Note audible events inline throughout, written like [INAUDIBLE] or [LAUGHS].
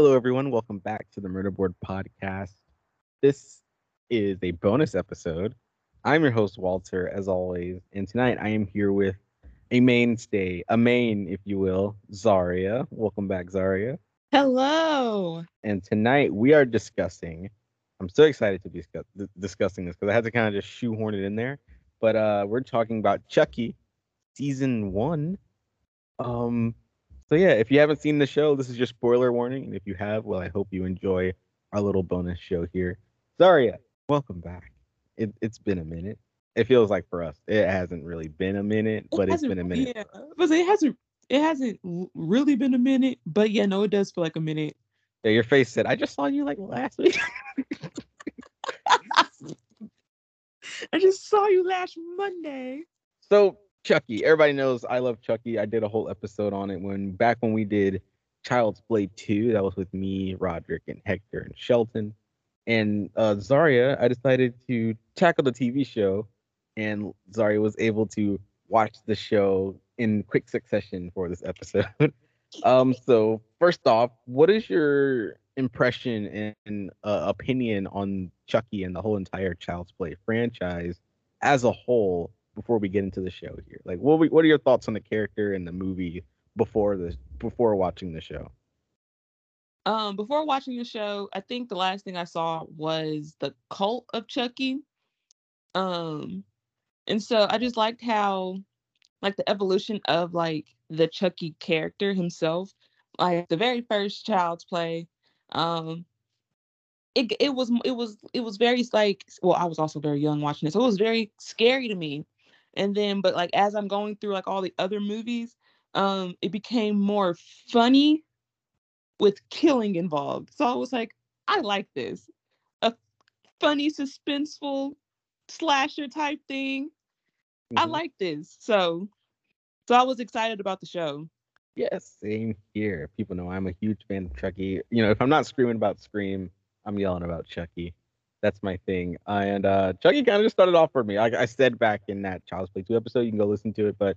Hello, everyone. Welcome back to the Murder Board Podcast. This is a bonus episode. I'm your host, Walter, as always. And tonight I am here with a mainstay, a main, if you will, Zharia. Welcome back, Zharia. Hello. And tonight we are discussing, I'm so excited to be discuss, discussing this because I had to kind of just shoehorn it in there. But uh, we're talking about Chucky season one. Um, so yeah, if you haven't seen the show, this is your spoiler warning. And if you have, well, I hope you enjoy our little bonus show here. Zharia, uh, welcome back. It, it's been a minute. It feels like for us, it hasn't really been a minute, but it it's been a minute. Yeah, but it hasn't. It hasn't really been a minute, but yeah, no, it does feel like a minute. Yeah, your face said, "I just saw you like last week." [LAUGHS] I just saw you last Monday. So Chucky. Everybody knows I love Chucky. I did a whole episode on it when back when we did Child's Play 2. That was with me, Roderick, and Hector and Shelton. And uh, Zharia, I decided to tackle the TV show, and Zharia was able to watch the show in quick succession for this episode. [LAUGHS] um, so first off, what is your impression and uh, opinion on Chucky and the whole entire Child's Play franchise as a whole? Before we get into the show here? Like, what what are your thoughts on the character and the movie before the before watching the show? Um, before watching the show, I think the last thing I saw was the cult of Chucky. Um, and so I just liked how, like, the evolution of like the Chucky character himself. Like the very first Child's Play, um, it it was it was it was very like well I was also very young watching it, so it was very scary to me and then but like as i'm going through like all the other movies um it became more funny with killing involved. So i was like i like this. A funny suspenseful slasher type thing. Mm-hmm. i like this. So so i was excited about the show. Yes same here. People know i'm a huge fan of chucky. You know if i'm not screaming about scream i'm yelling about chucky that's my thing. and uh, Chucky kind of just started off for me. Like I said back in that Child's Play 2 episode, you can go listen to it. But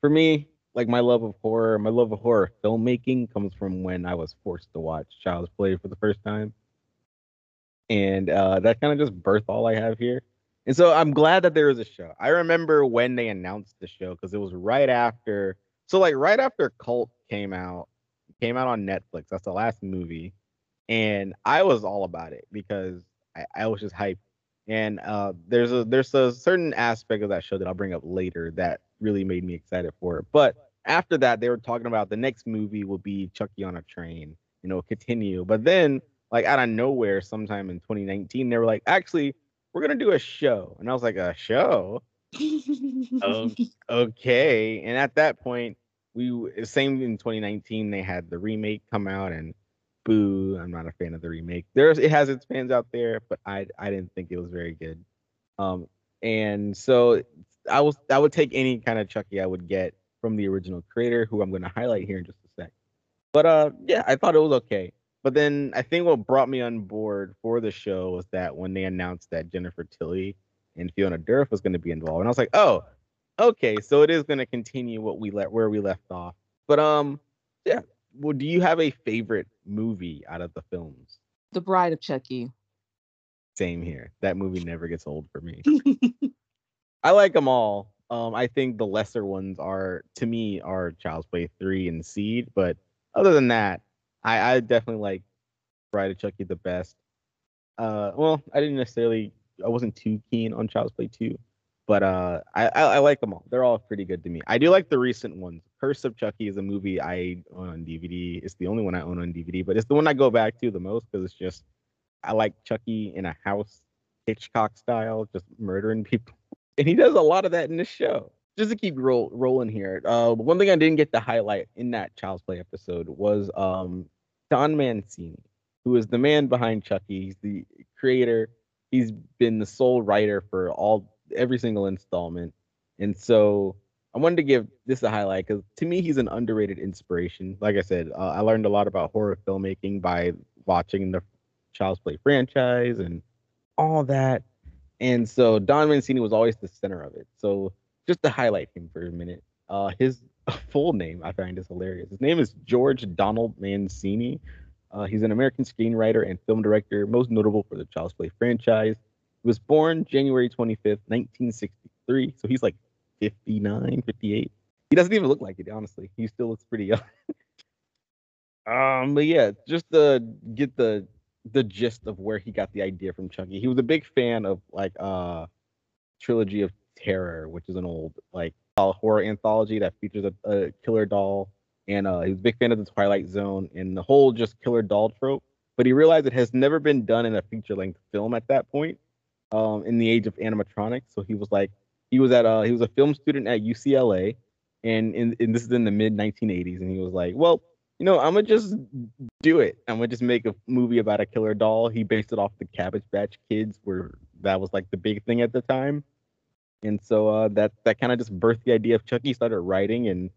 for me, like my love of horror, my love of horror filmmaking comes from when I was forced to watch Child's Play for the first time. And uh, that kind of just birthed all I have here. And so I'm glad that there is a show. I remember when they announced the show because it was right after. So like right after Cult came out, came out on Netflix. That's the last movie, and I was all about it because I, I was just hyped. And uh, there's a there's a certain aspect of that show that I'll bring up later that really made me excited for it. But after that, they were talking about the next movie will be Chucky on a Train, you know, continue. But then, like out of nowhere, sometime in 2019, they were like, actually, we're gonna do a show, and I was like, a show? oh, [LAUGHS] okay. And at that point, we same in 2019, they had the remake come out, and boo i'm not a fan of the remake. There's it has its fans out there but i i didn't think it was very good. Um and so i was i would take any kind of chucky i would get from the original creator who i'm going to highlight here in just a sec. But uh yeah i thought it was okay. But then i think what brought me on board for the show was that when they announced that jennifer tilly and fiona dourif was going to be involved and i was like oh okay so it is going to continue what we let where we left off. But um yeah well, do you have a favorite movie out of the films? The Bride of Chucky. Same here. That movie never gets old for me. [LAUGHS] I like them all. Um, I think the lesser ones are, to me, are Child's Play three and Seed. But other than that, I, I definitely like Bride of Chucky the best. Uh, well, I didn't necessarily. I wasn't too keen on Child's Play two. But uh, I, I, I like them all. They're all pretty good to me. I do like the recent ones. Curse of Chucky is a movie I own on DVD. It's the only one I own on DVD, but it's the one I go back to the most because it's just I like Chucky in a house, Hitchcock style, just murdering [LAUGHS] people, and he does a lot of that in this show. Just to keep roll, rolling here, uh, one thing I didn't get to highlight in that Child's Play episode was um, Don Mancini, who is the man behind Chucky. He's the creator. He's been the sole writer for all every single installment. And so I wanted to give this a highlight because to me, he's an underrated inspiration. Like I said, uh, I learned a lot about horror filmmaking by watching the Child's Play franchise and all that. And so Don Mancini was always the center of it. So just to highlight him for a minute, uh, his [LAUGHS] full name I find is hilarious. His name is George Donald Mancini. Uh, he's an American screenwriter and film director, most notable for the Child's Play franchise. He was born January 25th, 1963. So he's like 59, 58. He doesn't even look like it, honestly. He still looks pretty young. [LAUGHS] um, but yeah, just to get the the gist of where he got the idea from Chucky. He was a big fan of like uh Trilogy of Terror, which is an old like horror anthology that features a, a killer doll. And uh, he was a big fan of the Twilight Zone and the whole just killer doll trope. But he realized it has never been done in a feature length film at that point, um, in the age of animatronics. So he was like, he was at uh, he was a film student at UCLA, and in, and this is in the mid 1980s, and he was like, well, you know, I'm gonna just do it. I'm gonna just make a movie about a killer doll. He based it off the Cabbage Patch Kids, where that was like the big thing at the time. And so uh, that that kind of just birthed the idea of Chucky. Started writing, and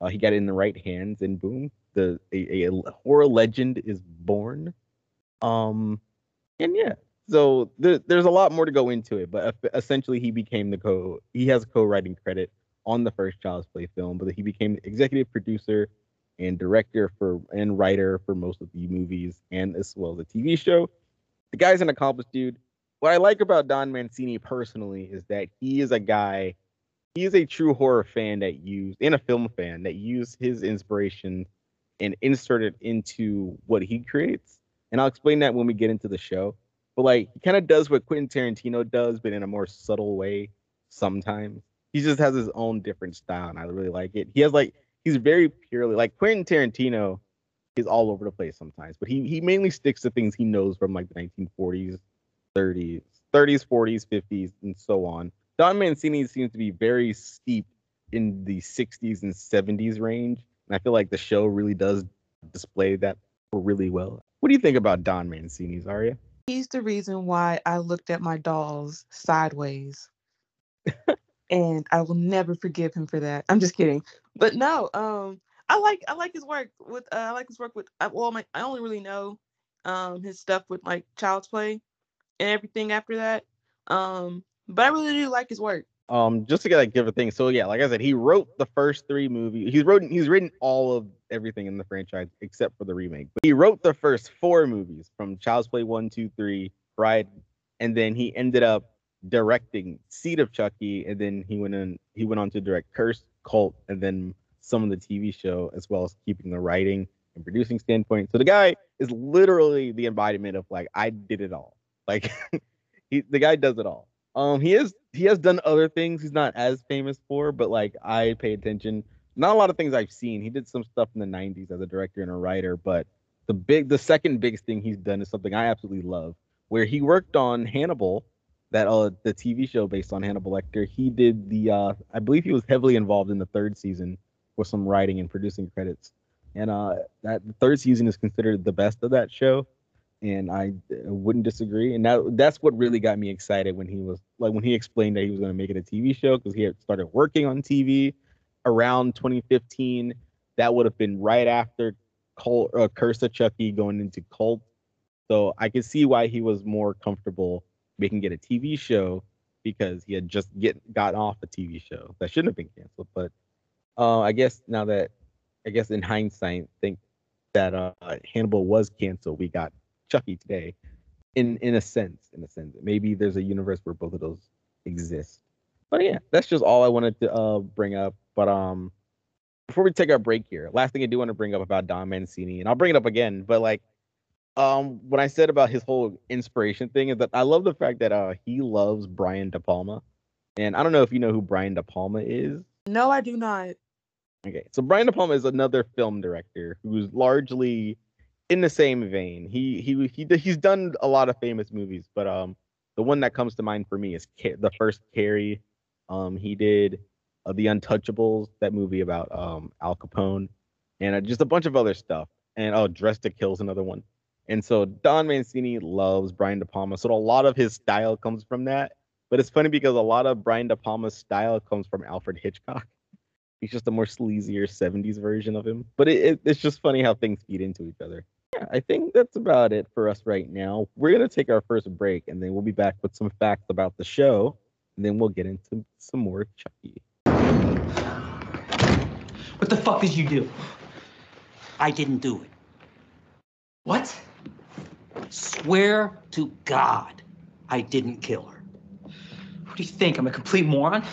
uh, he got it in the right hands, and boom, the a, a horror legend is born. Um, and yeah, so there, there's a lot more to go into it, but essentially he became the co. He has co-writing credit on the first Child's Play film, but he became the executive producer and director for and writer for most of the movies and as well as the TV show. The guy's an accomplished dude. What I like about Don Mancini personally is that he is a guy, he is a true horror fan that used and a film fan that used his inspiration and inserted into what he creates. And I'll explain that when we get into the show. But like he kind of does what Quentin Tarantino does, but in a more subtle way sometimes. He just has his own different style, and I really like it. He has like he's very purely like Quentin Tarantino is all over the place sometimes, but he he mainly sticks to things he knows from like the 1940s, 30s, 30s, 40s, 50s, and so on. Don Mancini seems to be very steep in the 60s and 70s range, and I feel like the show really does display that really well. What do you think about Don Mancini's Zharia? He's the reason why I looked at my dolls sideways. [LAUGHS] and I will never forgive him for that. I'm just kidding. But no, um, I like I like his work with uh, I like his work with uh, well, my, I only really know um his stuff with like Child's Play and everything after that. Um, but I really do like his work. Um, just to get like give a thing. So yeah, like I said, he wrote the first three movies. He's wrote he's written all of everything in the franchise except for the remake. But he wrote the first four movies from Child's Play one, two, three, Bride, and then he ended up directing Seed of Chucky, and then he went in. He went on to direct Curse, Cult, and then some of the TV show, as well as keeping the writing and producing standpoint. So the guy is literally the embodiment of like I did it all. Like [LAUGHS] he, the guy does it all. Um, he is he has done other things he's not as famous for, but like I pay attention. Not a lot of things I've seen. He did some stuff in the '90s as a director and a writer, but the big, the second biggest thing he's done is something I absolutely love, where he worked on Hannibal that uh the TV show based on Hannibal Lecter. He did the uh I believe he was heavily involved in the third season with some writing and producing credits. And uh that third season is considered the best of that show. And I wouldn't disagree. And that that's what really got me excited when he was like when he explained that he was going to make it a TV show because he had started working on TV around 2015. That would have been right after Cult, uh, Curse of Chucky going into Cult. So I could see why he was more comfortable making it a TV show because he had just get gotten off a TV show that shouldn't have been canceled. But uh, I guess now that I guess in hindsight, think that uh, Hannibal was canceled. We got Chucky today, in in a sense. In a sense, maybe there's a universe where both of those exist. But yeah, that's just all I wanted to uh, bring up. But um, before we take our break here, last thing I do want to bring up about Don Mancini, and I'll bring it up again. But like um what I said about his whole inspiration thing is that I love the fact that uh he loves Brian De Palma. And I don't know if you know who Brian De Palma is. No, I do not. Okay. So Brian De Palma is another film director who's largely in the same vein. He he he he's done a lot of famous movies, but um the one that comes to mind for me is the first Carrie. Um he did uh, The Untouchables, that movie about um Al Capone and uh, just a bunch of other stuff. And oh, Dressed to Kill is another one. And so Don Mancini loves Brian De Palma. So a lot of his style comes from that. But it's funny because a lot of Brian De Palma's style comes from Alfred Hitchcock. He's just a more sleazier 70s version of him. But it, it, it's just funny how things feed into each other. Yeah, I think that's about it for us right now. We're going to take our first break and then we'll be back with some facts about the show. And then we'll get into some more Chucky. What the fuck did you do? I didn't do it. What? Swear to God I didn't kill her. What do you think? I'm a complete moron?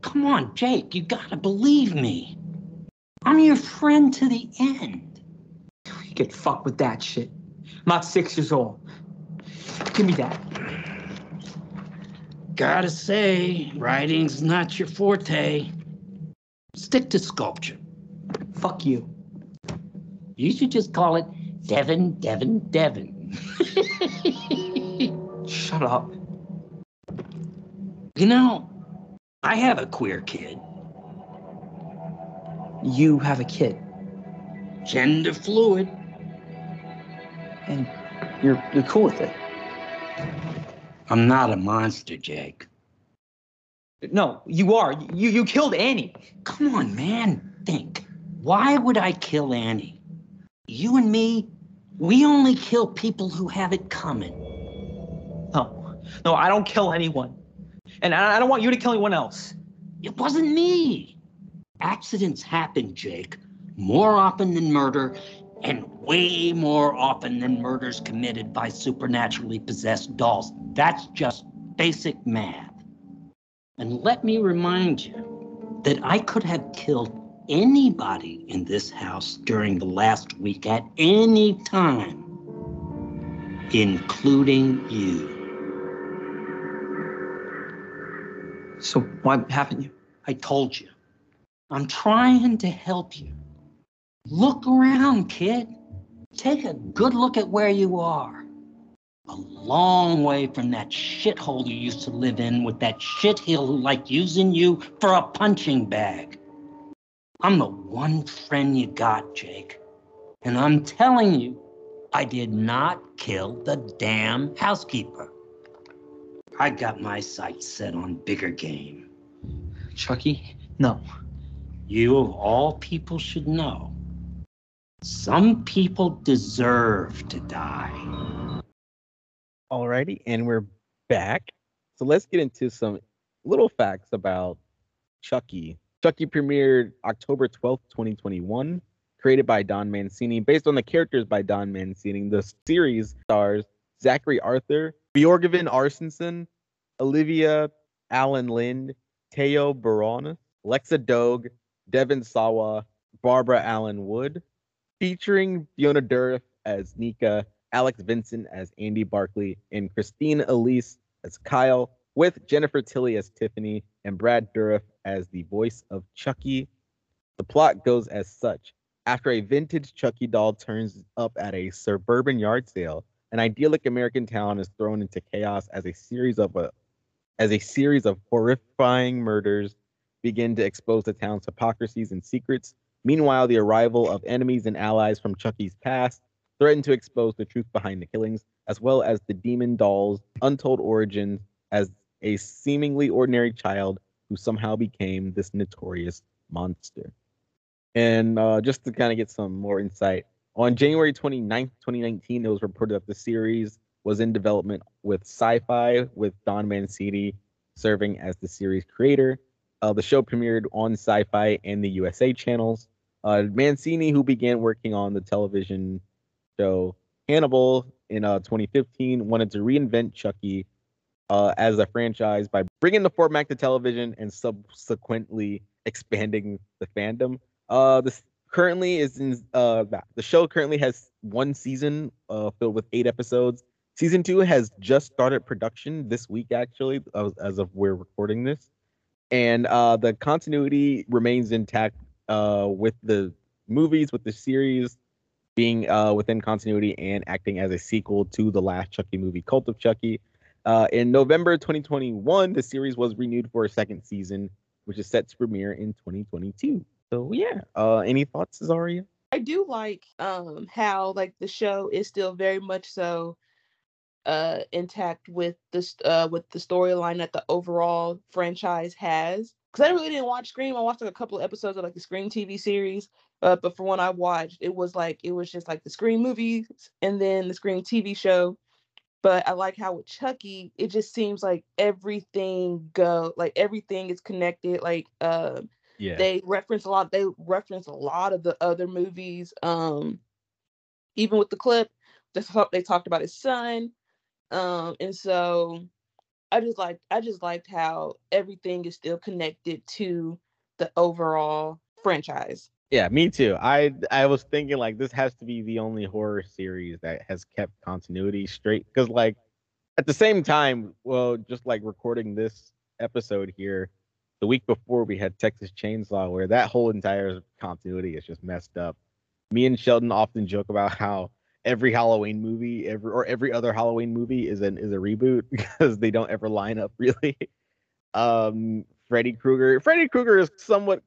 Come on, Jake, you gotta believe me. I'm your friend to the end. Get fucked with that shit. I'm not six years old. Give me that. Gotta say, writing's not your forte. Stick to sculpture. Fuck you. You should just call it Devon, Devon, Devon. Shut up. You know, I have a queer kid. You have a kid, Gender fluid. And you're you're cool with it. I'm not a monster, Jake. No, you are. You you killed Annie. Come on, man. Think. Why would I kill Annie? You and me, we only kill people who have it coming. No, no, I don't kill anyone, and I, I don't want you to kill anyone else. It wasn't me. Accidents happen, Jake, more often than murder, and way more often than murders committed by supernaturally possessed dolls. That's just basic math. And let me remind you that I could have killed anybody in this house during the last week at any time, including you. So what happened? You? I told you. I'm trying to help you. Look around, kid. Take a good look at where you are. A long way from that shithole you used to live in with that shitheel who liked using you for a punching bag. I'm the one friend you got, Jake. And I'm telling you, I did not kill the damn housekeeper. I got my sights set on bigger game. Chucky? No. You, of all people, should know. Some people deserve to die. Alrighty, and we're back. So let's get into some little facts about Chucky. Chucky premiered October 12th, 2021, created by Don Mancini, based on the characters by Don Mancini. The series stars Zackary Arthur, Björgvin Arnarson, Alyvia Alyn Lind, Teo Briones, Lexa Doig, Devon Sawa, Barbara Alyn Wood, featuring Fiona Dourif as Nika, Alex Vincent as Andy Barkley, and Christine Elise as Kyle, with Jennifer Tilly as Tiffany and Brad Dourif as the voice of Chucky. The plot goes as such. After a vintage Chucky doll turns up at a suburban yard sale, an idyllic American town is thrown into chaos as a series of a, as a series of horrifying murders begin to expose the town's hypocrisies and secrets. Meanwhile, the arrival of enemies and allies from Chucky's past threaten to expose the truth behind the killings, as well as the demon doll's untold origins as a seemingly ordinary child who somehow became this notorious monster. And uh, just to kind of get some more insight, on January 29th, 2019, it was reported that the series was in development with Syfy, with Don Mancini serving as the series creator. Uh, the show premiered on Syfy and the USA channels. Uh, Mancini, who began working on the television show Hannibal in uh, 2015, wanted to reinvent Chucky uh, as a franchise by bringing the format to television and subsequently expanding the fandom. Uh, this currently is in uh, the show currently has one season filled with eight episodes. Season two has just started production this week, actually, as of we're recording this, and uh, the continuity remains intact uh, with the movies, with the series being uh, within continuity and acting as a sequel to the last Chucky movie, Cult of Chucky. Uh, in November 2021, the series was renewed for a second season, which is set to premiere in 2022. So yeah, uh, any thoughts, Zharia? I do like um how like the show is still very much so uh intact with this uh with the storyline that the overall franchise has. Cause I really didn't watch Scream. I watched like a couple of episodes of like the Scream TV series. Uh, but for when I watched, it was like it was just like the Scream movies and then the Scream TV show. But I like how with Chucky, it just seems like everything go like everything is connected. Like uh Yeah. they reference a lot they reference a lot of the other movies um even with the clip what they talked about his son. Um, and so I just like I just liked how everything is still connected to the overall franchise. Yeah, me too. I I was thinking like this has to be the only horror series that has kept continuity straight because like at the same time, well, just like recording this episode here, the week before we had Texas Chainsaw, where that whole entire continuity is just messed up. Me and Sheldon often joke about how every Halloween movie, every or every other Halloween movie is an is a reboot [LAUGHS] because they don't ever line up really. Um, Freddy Krueger, Freddy Krueger is somewhat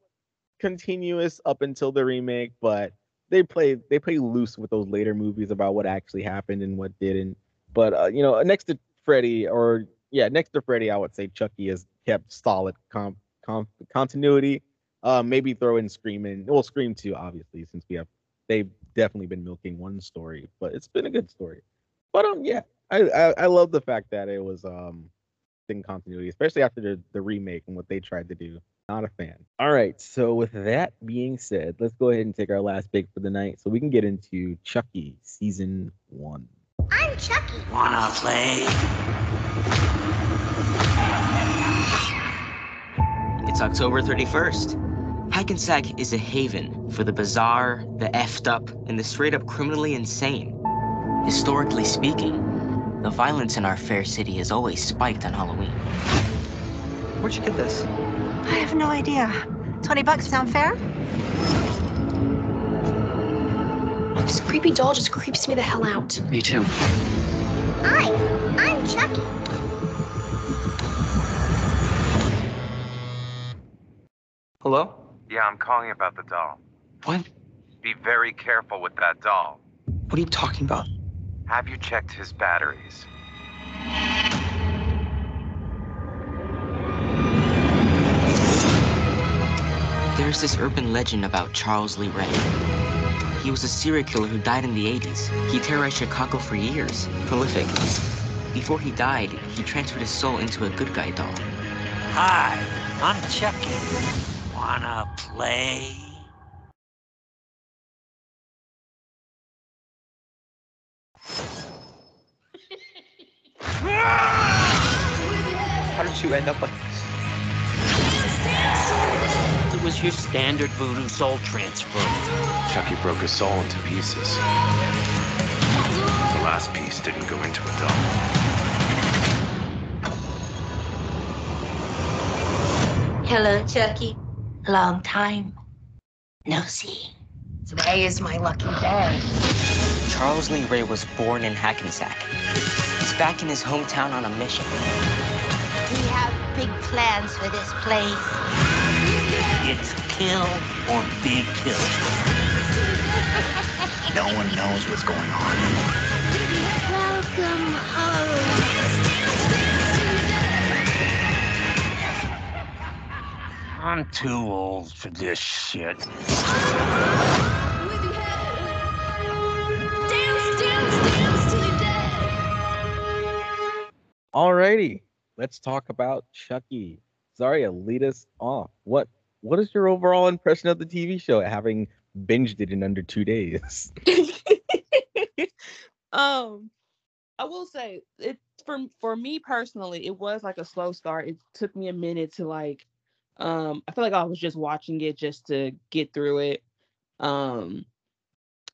continuous up until the remake, but they play they play loose with those later movies about what actually happened and what didn't. But uh, you know, next to Freddy, or yeah, next to Freddy, I would say Chucky has kept solid comp, comp continuity. Uh, maybe throw in Scream in, well, Scream too, obviously, since we have they've definitely been milking one story, but it's been a good story. But um, yeah, I I, I love the fact that it was um in continuity, especially after the, the remake and what they tried to do. Not a fan. All right. So with that being said, let's go ahead and take our last pick for the night so we can get into Chucky season one. I'm Chucky. Wanna play? It's October 31st. Hackensack is a haven for the bizarre, the effed up, and the straight up criminally insane. Historically speaking, the violence in our fair city has always spiked on Halloween. Where'd you get this? I have no idea. 20 bucks sound fair? This creepy doll just creeps me the hell out. Me too. Hi, I'm Chucky. Hello? Yeah, I'm calling about the doll. What? Be very careful with that doll. What are you talking about? Have you checked his batteries? There's this urban legend about Charles Lee Ray. He was a serial killer who died in the 80s. He terrorized Chicago for years. Prolific. Before he died, he transferred his soul into a good guy doll. Hi, I'm Chucky. Wanna play? How did you end up like this? It was your standard voodoo soul transfer. Chucky broke his soul into pieces. The last piece didn't go into a doll. Hello, Chucky. Long time. No see. Today is my lucky day. Charles Lee Ray was born in Hackensack. He's back in his hometown on a mission. We have big plans for this place. It's kill or be killed. No one knows what's going on. Welcome home. I'm too old for this shit. Dance, dance, dance till you're dead. Alrighty, let's talk about Chucky. Zharia, lead us off. What what is your overall impression of the TV show, having binged it in under two days? [LAUGHS] um, I will say it for for me personally, it was like a slow start. It took me a minute to like, um, I feel like I was just watching it just to get through it. Um,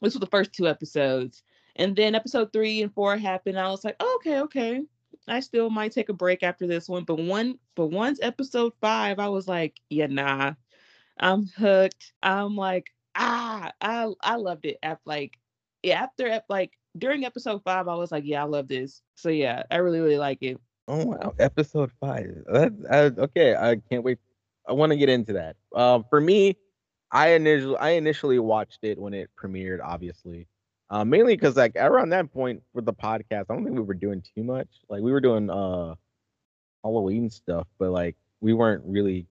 this was the first two episodes, and then episode three and four happened. I was like, oh, okay, okay. I still might take a break after this one, but one, but once episode five, I was like, yeah, nah, I'm hooked. I'm like, ah, I I loved it. After like, after like during episode five, I was like, yeah, I love this. So yeah, I really really like it. Oh wow, episode five. That, I, okay, I can't wait. I want to get into that. Um, for me, I initially I initially watched it when it premiered, obviously. Uh, mainly because like around that point for the podcast, I don't think we were doing too much. Like we were doing uh Halloween stuff, but like we weren't really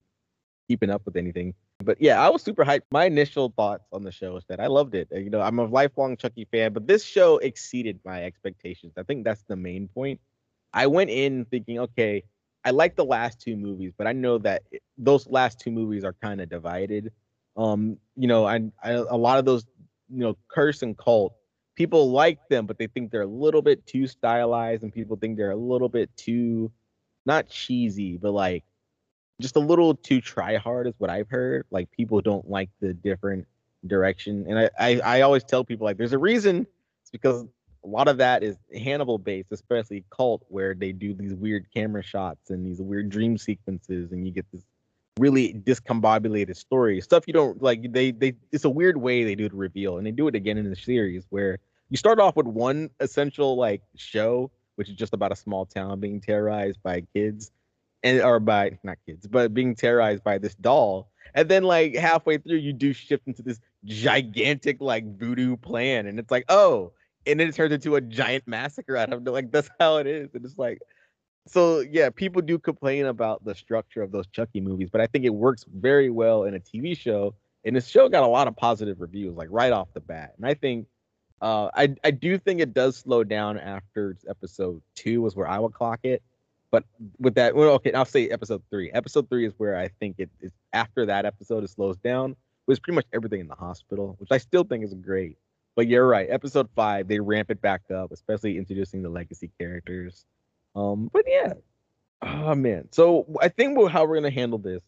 keeping up with anything. But yeah, I was super hyped. My initial thoughts on the show is that I loved it. You know, I'm a lifelong Chucky fan, but this show exceeded my expectations. I think that's the main point. I went in thinking, okay, I like the last two movies, but I know that it- those last two movies are kind of divided. Um, you know, I, I a lot of those, you know, curse and cult people like them, but they think they're a little bit too stylized, and people think they're a little bit too not cheesy, but like just a little too try hard is what I've heard. Like people don't like the different direction. And I, I, I always tell people like there's a reason. It's because a lot of that is Hannibal based, especially cult, where they do these weird camera shots and these weird dream sequences, and you get this really discombobulated story. Stuff you don't like they they it's a weird way they do the reveal, and they do it again in the series where you start off with one essential like show, which is just about a small town being terrorized by kids and or by not kids, but being terrorized by this doll. And then like halfway through, you do shift into this gigantic like voodoo plan, and it's like, oh, and it turns into a giant massacre out of it. Like that's how it is. And it's like so yeah, people do complain about the structure of those Chucky movies, but I think it works very well in a TV show. And the show got a lot of positive reviews, like right off the bat. And I think uh I I do think it does slow down after episode two was where I would clock it. But with that, well, okay, I'll say episode three. Episode three is where I think it is after that episode it slows down. Was pretty much everything in the hospital, which I still think is great. But you're right. Episode five, they ramp it back up, especially introducing the legacy characters. Um, but yeah. Oh man. So I think how we're gonna handle this,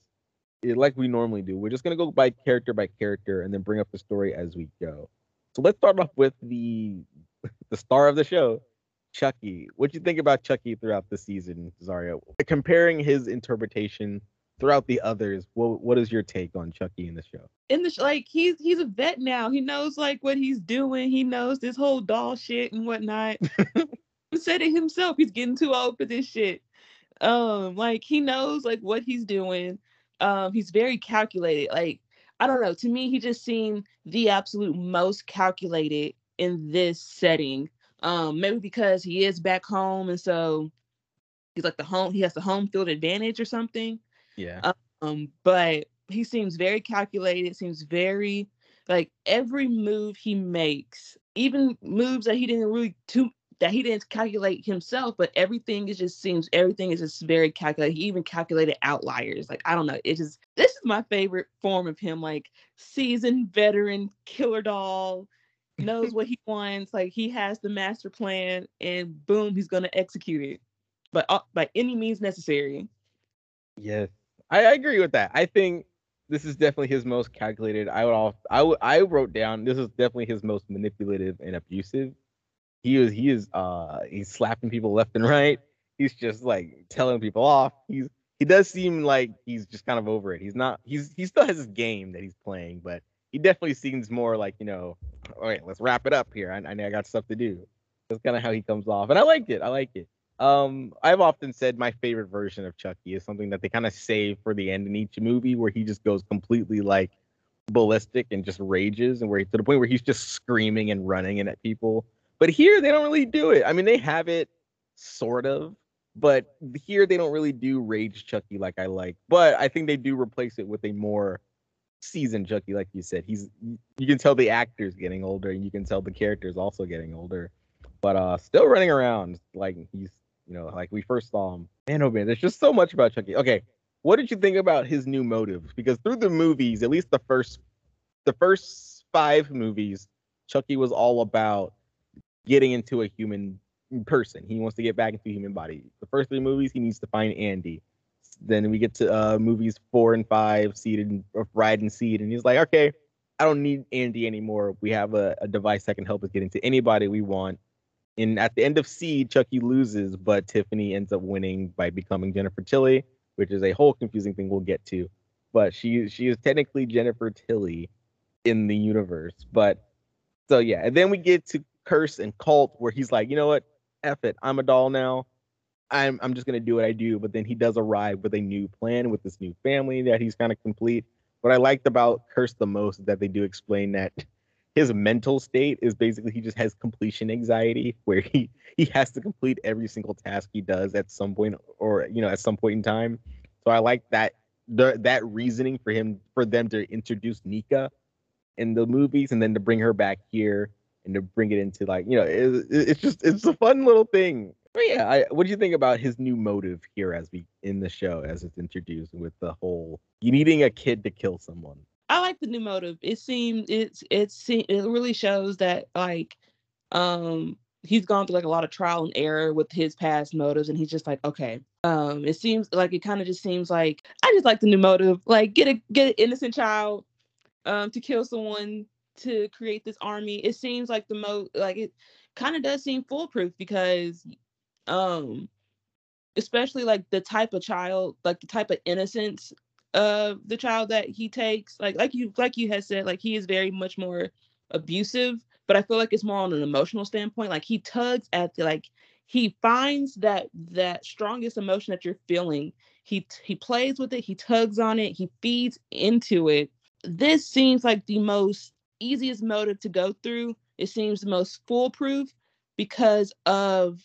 is like we normally do. We're just gonna go by character by character and then bring up the story as we go. So let's start off with the [LAUGHS] the star of the show, Chucky. What do you think about Chucky throughout the season, Zharia? Comparing his interpretation throughout the others, what what is your take on Chucky in the show? in the sh- like he's he's a vet now. He knows like what he's doing. He knows this whole doll shit and whatnot. [LAUGHS] he said it himself. He's getting too old for this shit. Um, like he knows like what he's doing. Um, he's very calculated. Like I don't know. To me, he just seemed the absolute most calculated in this setting. Um, maybe because he is back home and so he's like the home. He has the home field advantage or something. Yeah. Um, but he seems very calculated, seems very like every move he makes, even moves that he didn't really too that he didn't calculate himself, but everything is just seems everything is just very calculated. He even calculated outliers. Like I don't know, it just this is my favorite form of him, like seasoned veteran killer doll, knows [LAUGHS] what he wants, like he has the master plan, and boom, he's gonna execute it, but uh, by any means necessary. Yes, I, I agree with that. I think this is definitely his most calculated. I would all I I wrote down this is definitely his most manipulative and abusive. He is he is uh he's slapping people left and right. He's just like telling people off. He's he does seem like he's just kind of over it. He's not he's he still has his game that he's playing, but he definitely seems more like, you know, all right, let's wrap it up here. I, I know I got stuff to do. That's kind of how he comes off. And I liked it. I like it. Um, I've often said my favorite version of Chucky is something that they kind of save for the end in each movie, where he just goes completely like ballistic and just rages, and where he, to the point where he's just screaming and running and at people. But here they don't really do it. I mean, they have it sort of, but here they don't really do rage Chucky like I like. But I think they do replace it with a more seasoned Chucky, like you said. He's you can tell the actors getting older, and you can tell the characters also getting older, but uh, still running around like he's you know, like we first saw him. Man, oh man, there's just so much about Chucky. Okay, what did you think about his new motives? Because through the movies, at least the first, the first five movies, Chucky was all about getting into a human person. He wants to get back into a human body. The first three movies, he needs to find Andy. Then we get to uh, movies four and five, Seed and uh, Bride and Seed, and he's like, okay, I don't need Andy anymore. We have a, a device that can help us get into anybody we want in at the end of Seed, Chucky loses, but Tiffany ends up winning by becoming Jennifer Tilly, which is a whole confusing thing we'll get to. But she she is technically Jennifer Tilly in the universe. But so yeah, and then we get to Curse and Cult, where he's like, you know what, F it, I'm a doll now. I'm I'm just gonna do what I do. But then he does arrive with a new plan with this new family that he's kind of complete. What I liked about Curse the most is that they do explain that his mental state is basically he just has completion anxiety where he he has to complete every single task he does at some point or you know at some point in time. So i like that the that reasoning for him for them to introduce nika in the movies and then to bring her back here and to bring it into like you know it, it's just it's a fun little thing. But yeah I, what do you think about his new motive here as we in the show as it's introduced with the whole you needing a kid to kill someone I like the new motive. It seems it's it's it really shows that like um he's gone through like a lot of trial and error with his past motives and he's just like okay um it seems like it kind of just seems like i just like the new motive like get a get an innocent child um to kill someone to create this army it seems like the mo like it kind of does seem foolproof because um especially like the type of child like the type of innocence of the child that he takes like like you like you had said like he is very much more abusive but i feel like it's more on an emotional standpoint like he tugs at the like he finds that that strongest emotion that you're feeling. He he plays with it he tugs on it he feeds into it. This seems like the most easiest motive to go through. It seems the most foolproof because of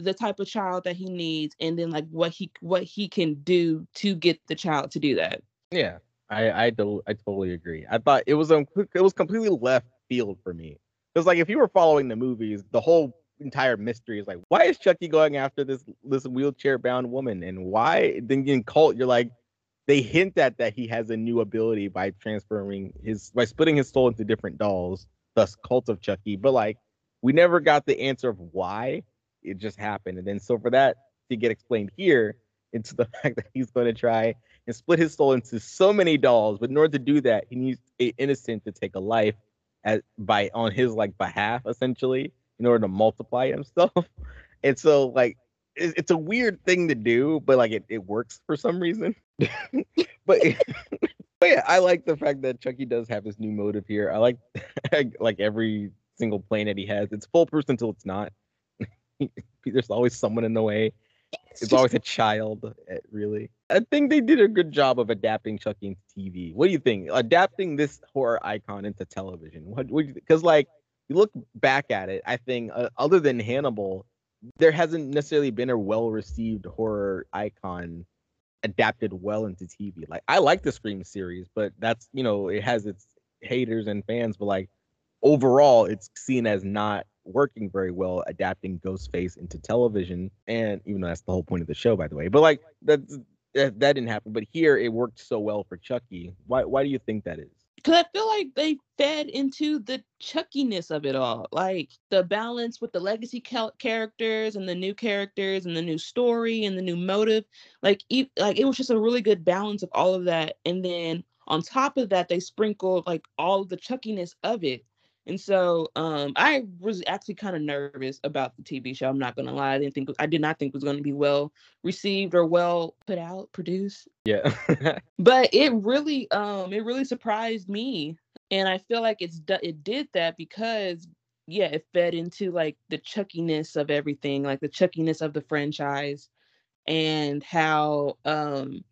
the type of child that he needs and then like what he what he can do to get the child to do that Yeah, I I, do, I totally agree. I thought it was um, it was completely left field for me. Because like if you were following the movies, the whole entire mystery is like, why is Chucky going after this this wheelchair bound woman, and why? Then in Cult, you're like, they hint at that he has a new ability by transferring his by splitting his soul into different dolls, thus Cult of Chucky. But like, we never got the answer of why it just happened, and then so for that to get explained here into the [LAUGHS] fact that he's going to try and split his soul into so many dolls. But in order to do that, he needs a innocent to take a life as by on his like behalf, essentially, in order to multiply himself. [LAUGHS] And so like it, it's a weird thing to do, but like it, it works for some reason. [LAUGHS] but but yeah, I like the fact that Chucky does have his new motive here. I like like every single planet he has. It's full foolproof until it's not. [LAUGHS] There's always someone in the way. It's always a child, eh, really. I think they did a good job of adapting Chucky into TV. What do you think? Adapting this horror icon into television. What would because like you look back at it, I think uh, other than Hannibal, there hasn't necessarily been a well-received horror icon adapted well into TV. Like I like the Scream series, but that's you know it has its haters and fans, but like overall, it's seen as not working very well adapting Ghostface into television. And even though that's the whole point of the show, by the way, but like that that, that didn't happen. But here it worked so well for Chucky. Why why do you think that is? because I feel like they fed into the chuckiness of it all, like the balance with the legacy cal- characters and the new characters and the new story and the new motive. Like, e- like it was just a really good balance of all of that. And then on top of that, they sprinkled like all the chuckiness of it. And so um, I was actually kind of nervous about the TV show. I'm not gonna lie. I didn't think I did not think it was gonna be well received or well put out, produced Yeah. [LAUGHS] but it really um it really surprised me and i feel like it's it did that because yeah it fed into like the chuckiness of everything like the chuckiness of the franchise and how um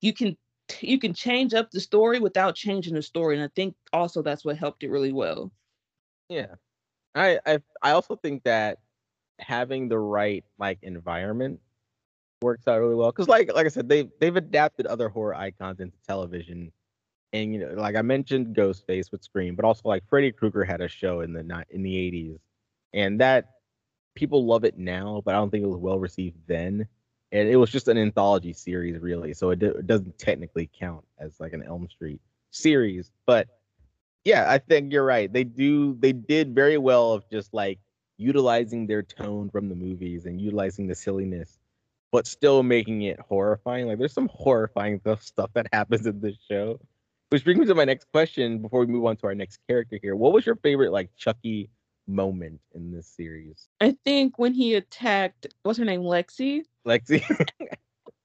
you can you can change up the story without changing the story and i think also that's what helped it really well Yeah. I I I also think that having the right like environment works out really well cuz like like I said they've they've adapted other horror icons into television and you know like I mentioned Ghostface with Scream but also like Freddy Krueger had a show in the ni- in the 80s and that people love it now but I don't think it was well received then and it was just an anthology series really so it, do- it doesn't technically count as like an Elm Street series but yeah, I think you're right. They do they did very well of just like utilizing their tone from the movies and utilizing the silliness, but still making it horrifying. Like there's some horrifying stuff that [LAUGHS] happens in this show. Which brings me to my next question before we move on to our next character here. What was your favorite like Chucky moment in this series? i think when he attacked what's her name lexi Lexi. [LAUGHS]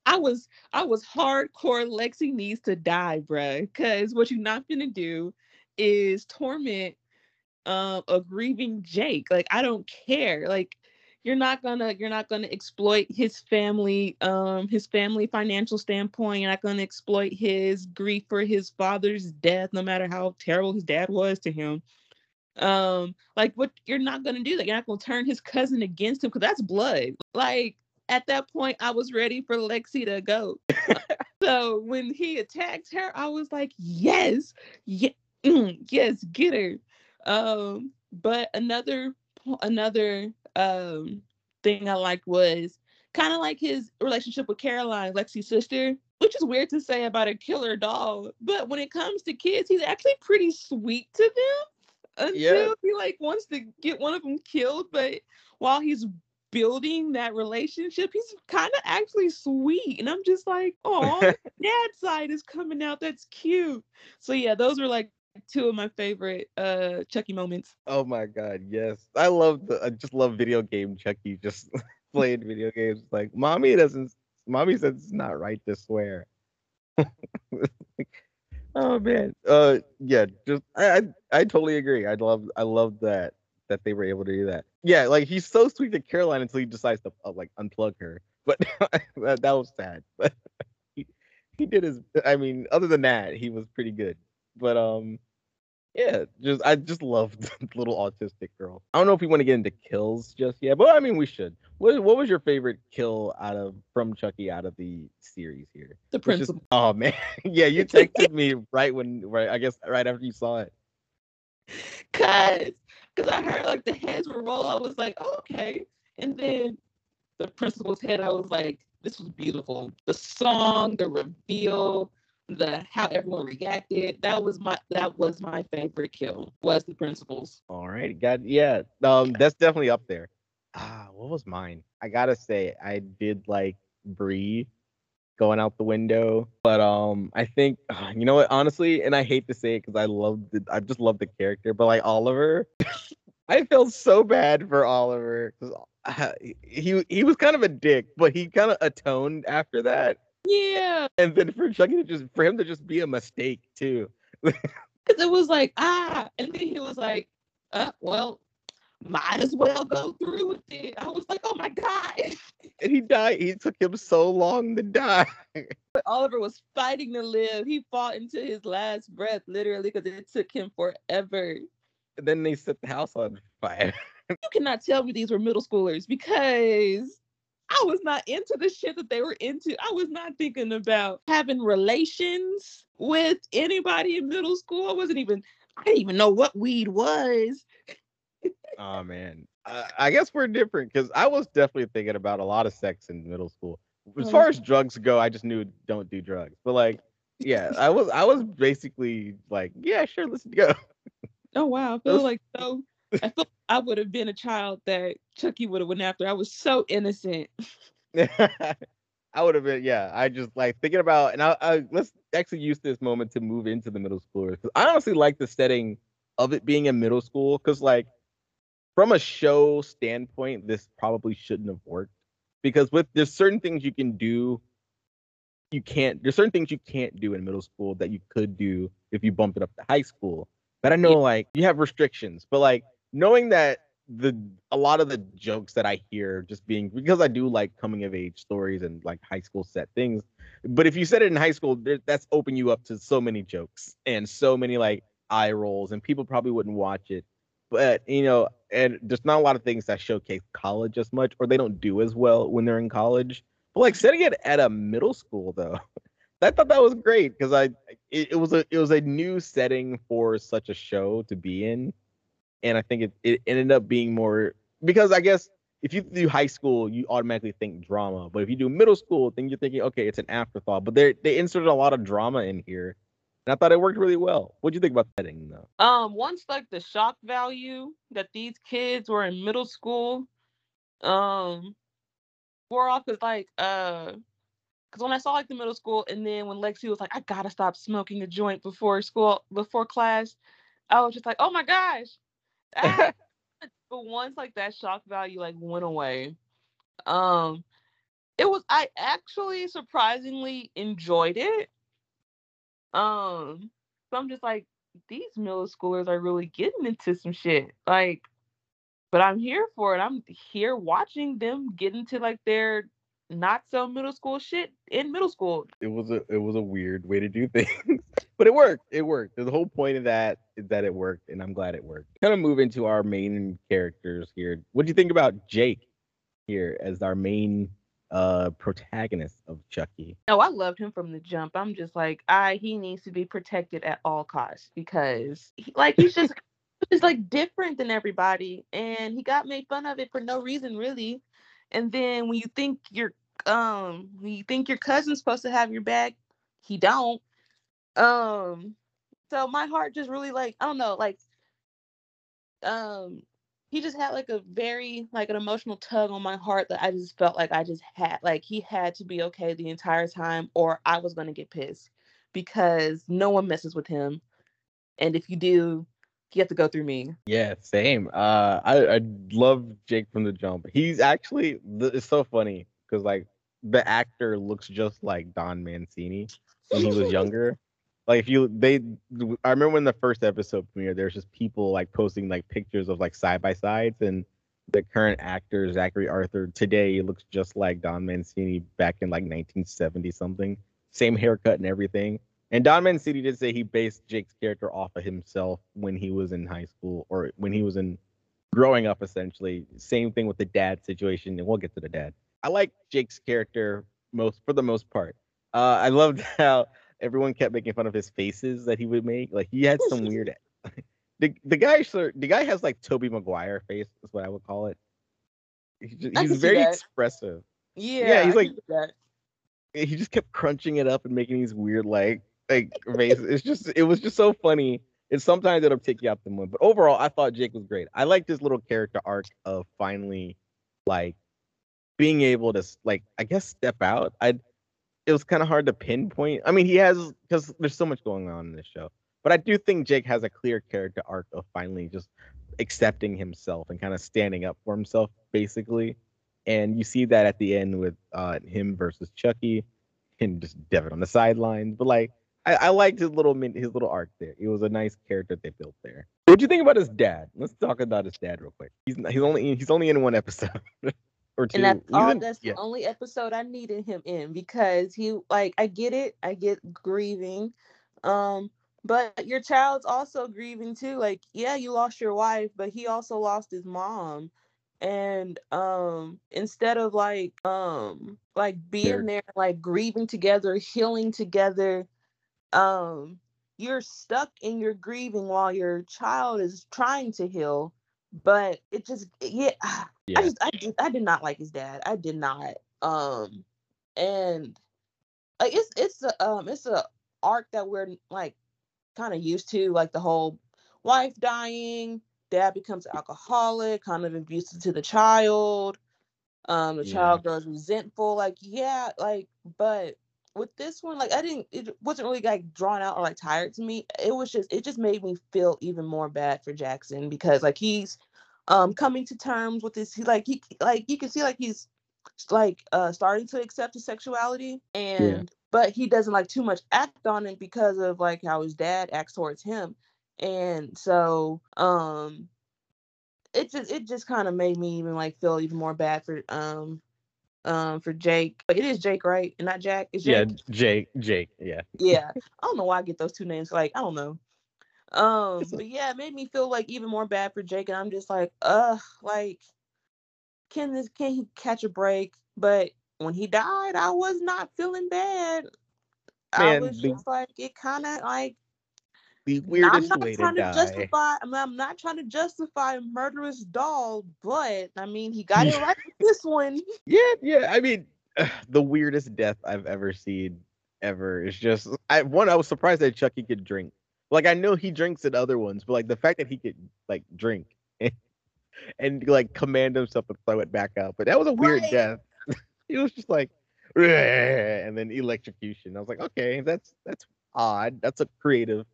I was I was hardcore Lexi needs to die, bruh. Cause what you're not gonna do is torment um a grieving Jake. Like I don't care. Like you're not gonna you're not gonna exploit his family, um, his family financial standpoint. You're not gonna exploit his grief for his father's death, no matter how terrible his dad was to him. Um, like what you're not gonna do that. You're not gonna turn his cousin against him because that's blood. Like at that point, I was ready for Lexi to go. [LAUGHS] so when he attacked her, I was like, yes, ye- mm, yes, get her. Um, but another another um thing I liked was kind of like his relationship with Caroline, Lexi's sister, which is weird to say about a killer doll. But when it comes to kids, he's actually pretty sweet to them. Until Yeah. he like wants to get one of them killed. But while he's building that relationship, he's kind of actually sweet, and I'm just like, oh, [LAUGHS] dad's side is coming out. That's cute. So yeah, those were like two of my favorite uh Chucky moments. Oh my god, yes. I love the I just love video game Chucky just [LAUGHS] playing video games. Like mommy doesn't mommy says it's not right to swear. [LAUGHS] oh man. Uh yeah, just I, I I totally agree. I love I love that that they were able to do that. Yeah, like he's so sweet to Caroline until he decides to uh, like unplug her. But [LAUGHS] that, that was sad. But [LAUGHS] he, he did his I mean, other than that, he was pretty good. But um yeah, just I just love [LAUGHS] the little autistic girl. I don't know if we want to get into kills just yet, but I mean we should. What what was your favorite kill out of from Chucky out of the series here? The is- principal. oh man, [LAUGHS] yeah, you texted me [LAUGHS] right when right I guess right after you saw it. Cause, cause I heard like the heads were roll. I was like, oh, okay. And then the principal's head, I was like, this was beautiful. The song, the reveal, the how everyone reacted. That was my that was my favorite kill. Was the principal's. All right, got yeah. Um, that's definitely up there. Ah, what was mine? I gotta say, I did like Bree going out the window, but um, I think ah, you know what? Honestly, and I hate to say it because I love the, I just love the character, but like Oliver, [LAUGHS] I felt so bad for Oliver uh, he he was kind of a dick, but he kind of atoned after that, Yeah, and then for Chucky to just for him to just be a mistake too. [LAUGHS] because it was like ah, and then he was like, uh, well, might as well go through with it. I was like, oh my god. And he died. He took him so long to die. But Oliver was fighting to live. He fought into his last breath, literally, because it took him forever. And then they set the house on fire. You cannot tell me these were middle schoolers because I was not into the shit that they were into. I was not thinking about having relations with anybody in middle school. I wasn't even, I didn't even know what weed was. oh man, uh, I guess we're different because I was definitely thinking about a lot of sex in middle school. As far as drugs go, I just knew don't do drugs. But like, yeah, I was I was basically like, yeah, sure, let's go. Oh wow, I feel like so. I feel I would have been a child that Chucky would have went after. I was so innocent. [LAUGHS] I would have been, yeah. I just like thinking about, and I, I let's actually use this moment to move into the middle schoolers because I honestly like the setting of it being a middle school because, like, from a show standpoint, this probably shouldn't have worked because with there's certain things you can do, you can't. There's certain things you can't do in middle school that you could do if you bump it up to high school. But I know, Yeah. like, you have restrictions, but like knowing that the a lot of the jokes that I hear just being because I do like coming of age stories and like high school set things. But if you said it in high school, that's open you up to so many jokes and so many like eye rolls, and people probably wouldn't watch it. But you know, and there's not a lot of things that showcase college as much, or they don't do as well when they're in college. But like setting it at a middle school though, [LAUGHS] I thought that was great because I it, it was a it was a new setting for such a show to be in and I think it, it ended up being more because I guess if you do high school, you automatically think drama, but if you do middle school, then you're thinking, okay, it's an afterthought. But they they inserted a lot of drama in here, and I thought it worked really well. What do you think about that setting though? Um, once like the shock value that these kids were in middle school, um, wore off because like uh, because when I saw like the middle school, and then when Lexi was like, I gotta stop smoking a joint before school before class, I was just like, oh my gosh. [LAUGHS] But once like that shock value like went away, um, it was I actually surprisingly enjoyed it. Um, so I'm just like, these middle schoolers are really getting into some shit. Like, but I'm here for it. I'm here watching them get into like their not so middle school shit in middle school. It was a it was a weird way to do [LAUGHS] things, but it worked. It worked. The whole point of that is that it worked, and I'm glad it worked. Kind of move into our main characters here. What do you think about Jake here as our main uh protagonist of Chucky? No, I loved him from the jump. I'm just like, I he needs to be protected at all costs because he, like he's just [LAUGHS] he's like different than everybody, and he got made fun of it for no reason really. And then when you think your um you think your cousin's supposed to have your back, he don't. Um, so my heart just really like I don't know like um he just had like a very like an emotional tug on my heart that I just felt like I just had like he had to be okay the entire time or I was gonna get pissed because no one messes with him. And if you do, you have to go through me. Yeah, same. Uh, I I love Jake from the jump. He's actually it's so funny because like the actor looks just like Don Mancini when he was younger. Like if you they, I remember when the first episode premiered, there's just people like posting like pictures of like side by sides, and the current actor Zackary Arthur today looks just like Don Mancini back in like 1970 something. Same haircut and everything. And Don Mancini did say he based Jake's character off of himself when he was in high school or when he was in growing up, essentially. Same thing with the dad situation, and we'll get to the dad. I like Jake's character most for the most part. Uh, I loved [LAUGHS] how everyone kept making fun of his faces that he would make. Like he had some weird. [LAUGHS] the the guy the guy has like Tobey Maguire face. Is what I would call it. He's, just, he's very expressive. Yeah, yeah, he's I like- that. he just kept crunching it up and making these weird like like faces. It's just it was just so funny. And sometimes it'll take you out the mood. But overall, I thought Jake was great. I liked his little character arc of finally like being able to like I guess step out. I it was kind of hard to pinpoint. I mean, he has because there's so much going on in this show. But I do think Jake has a clear character arc of finally just accepting himself and kind of standing up for himself, basically. And you see that at the end with uh, him versus Chucky and just Devon on the sidelines. But like, I, I liked his little min- his little arc there. It was a nice character they built there. What do you think about his dad? Let's talk about his dad real quick. He's he's only he's only in one episode [LAUGHS] or two. And that's He's all that's yeah. the only episode I needed him in because he like I get it, I get grieving. Um, but your child's also grieving too. Like, yeah, you lost your wife, but he also lost his mom. And um instead of like um like being there, like grieving together, healing together, um, you're stuck in your grieving while your child is trying to heal. But it just yeah, [SIGHS] I just I did I did not like his dad. I did not. Um and like it's it's a um it's a arc that we're like kind of used to, like the whole wife dying, dad becomes alcoholic, kind of abusive to the child. Um the Yeah. child grows resentful. Like, yeah, like but with this one, like I didn't it wasn't really like drawn out or like tired to me. It was just it just made me feel even more bad for Jackson because like he's um coming to terms with this he like he like you can see like he's like uh starting to accept his sexuality and but he doesn't like too much act on it because of like how his dad acts towards him and so um it just it just kind of made me even like feel even more bad for um um for Jake but it is Jake right? And not Jack it's Jake. Yeah, Jake Jake, yeah. yeah. I don't know why i get those two names like i don't know. Um but yeah it made me feel like even more bad for jake and i'm just like ugh like can this can he catch a break? But when he died i was not feeling bad. I Man, was the- just like it kind of like The i'm not way trying to, die. justify I mean, i'm not trying to justify a murderous doll but i mean he got it [LAUGHS] right with this one Yeah, yeah. I mean, [SIGHS] the weirdest death I've ever seen ever is just I one. I was surprised that Chucky could drink. Like I know he drinks at other ones, but like the fact that he could like drink and, [LAUGHS] and like command himself to throw it back up. But that was a weird Right. death. [LAUGHS] it was just like, and then electrocution. I was like, okay, that's that's odd. That's a creative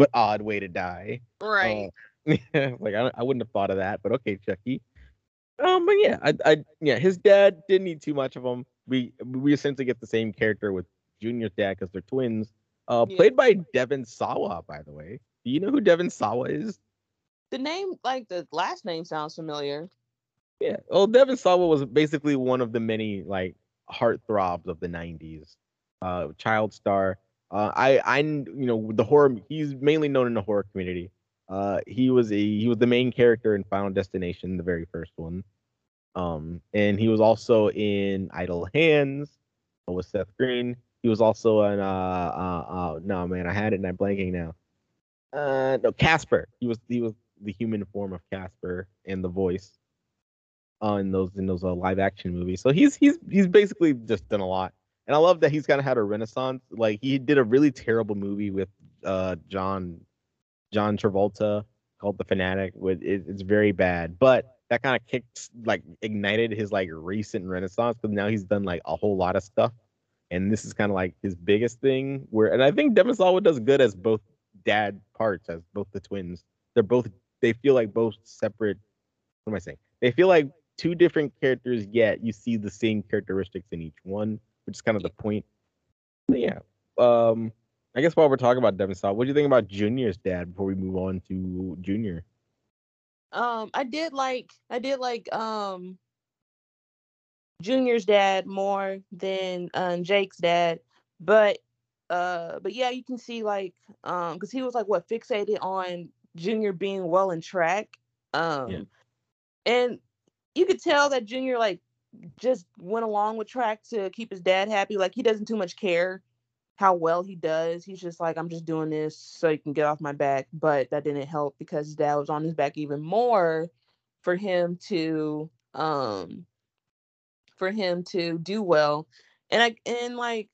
but odd way to die. right [LAUGHS] Uh, like I, I wouldn't have thought of that, but okay, Chucky. Um, but yeah, I, I, yeah, his dad didn't need too much of him. We, we essentially get the same character with Junior's dad because they're twins. Uh, Yeah. played by Devon Sawa, by the way. Do you know who Devon Sawa is? the name like the last name sounds familiar Yeah. Well, Devon Sawa was basically one of the many like heartthrobs of the '90s. Uh, child star. Uh, I, I, you know, the horror. He's mainly known in the horror community. Uh, he was a he was the main character in Final Destination, the very first one. Um, and he was also in Idle Hands uh, with Seth Green. He was also in uh, uh, uh no man, I had it and I'm blanking now. Uh, no, Casper. He was he was the human form of Casper and the voice uh, those in those uh, live action movies. So he's he's he's basically just done a lot, and I love that he's kind of had a renaissance. Like he did a really terrible movie with uh John John Travolta called The Fanatic. With it, it's very bad, but that kind of kicked like ignited his like recent renaissance because now he's done like a whole lot of stuff, and this is kind of like his biggest thing. Where and I think Devon Sawa does good as both dad parts as both the twins. They're both they feel like both separate. What am I saying? They feel like two different characters, yet you see the same characteristics in each one, which is kind of the point. But yeah. Um, I guess while we're talking about Devon Sawa, what do you think about Junior's dad before we move on to Junior? Um, I did like I did like um Junior's dad more than um, Jake's dad, but uh, but yeah, you can see like um, because he was like what fixated on Junior being well in track, um, Yeah. and you could tell that Junior like just went along with track to keep his dad happy. Like he doesn't too much care how well he does. He's just like, I'm just doing this so you can get off my back. But that didn't help because his dad was on his back even more for him to um for him to do well. And I and like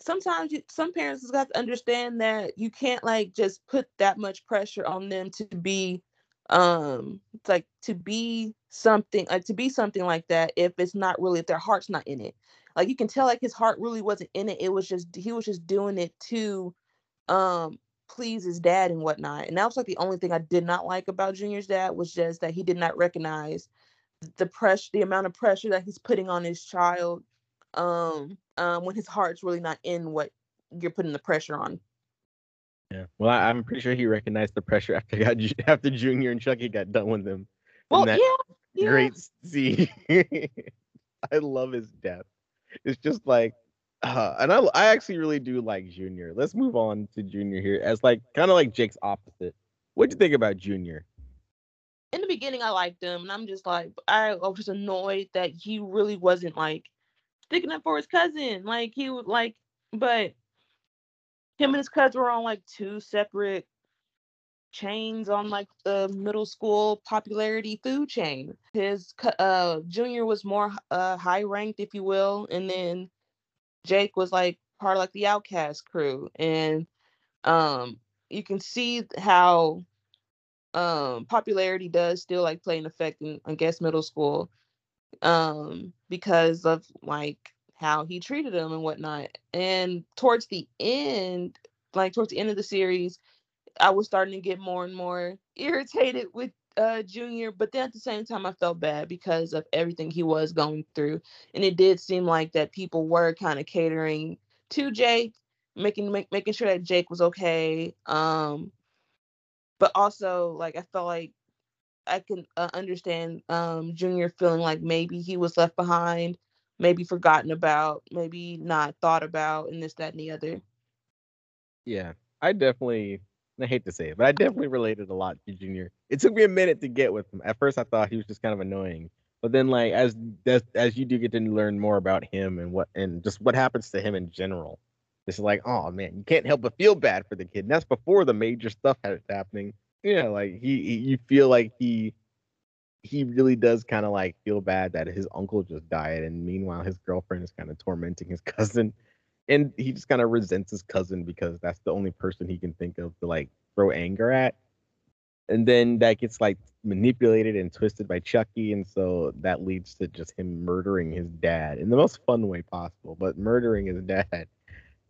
sometimes you, some parents has got to understand that you can't like just put that much pressure on them to be um it's like to be something like to be something like that if it's not really if their heart's not in it. Like you can tell like his heart really wasn't in it it was just he was just doing it to um please his dad and whatnot and that was like the only thing i did not like about junior's dad was just that he did not recognize the pressure the amount of pressure that he's putting on his child um um when his heart's really not in what you're putting the pressure on Yeah. Well, I, I'm pretty sure he recognized the pressure after [LAUGHS] got after Junior and Chucky got done with him. well yeah, yeah. Great scene. [LAUGHS] I love his death. It's just like, uh, and I I actually really do like Junior. Let's move on to Junior here as like kind of like Jake's opposite. What'd you think about Junior? in the beginning I liked him and I'm just like I, I was just annoyed that he really wasn't like sticking up for his cousin. Like he would like but him and his cousin were on like two separate chains on like the middle school popularity food chain. His uh junior was more uh high ranked if you will and then Jake was like part of like the outcast crew and um you can see how um popularity does still like play an effect in I guess middle school um because of like how he treated them and whatnot. And towards the end, like towards the end of the series, I was starting to get more and more irritated with uh Junior, but then at the same time I felt bad because of everything he was going through. And it did seem like that people were kind of catering to Jake, making make, making sure that Jake was okay. Um but also like I felt like I can uh, understand um Junior feeling like maybe he was left behind, maybe forgotten about, maybe not thought about, and this, that, and the other. Yeah, I definitely. I hate to say it, but I definitely related a lot to Junior. It took me a minute to get with him. At first, I thought he was just kind of annoying, but then, like as as, as you do get to learn more about him and what and just what happens to him in general, it's like, oh man, you can't help but feel bad for the kid. And that's before the major stuff had happening. Yeah, like he, he you feel like he he really does kind of like feel bad that his uncle just died, and meanwhile his girlfriend is kind of tormenting his [LAUGHS] cousin, and he just kind of resents his cousin because that's the only person he can think of to like throw anger at, and then that gets like manipulated and twisted by Chucky, and so that leads to just him murdering his dad in the most fun way possible, but murdering his [LAUGHS] dad.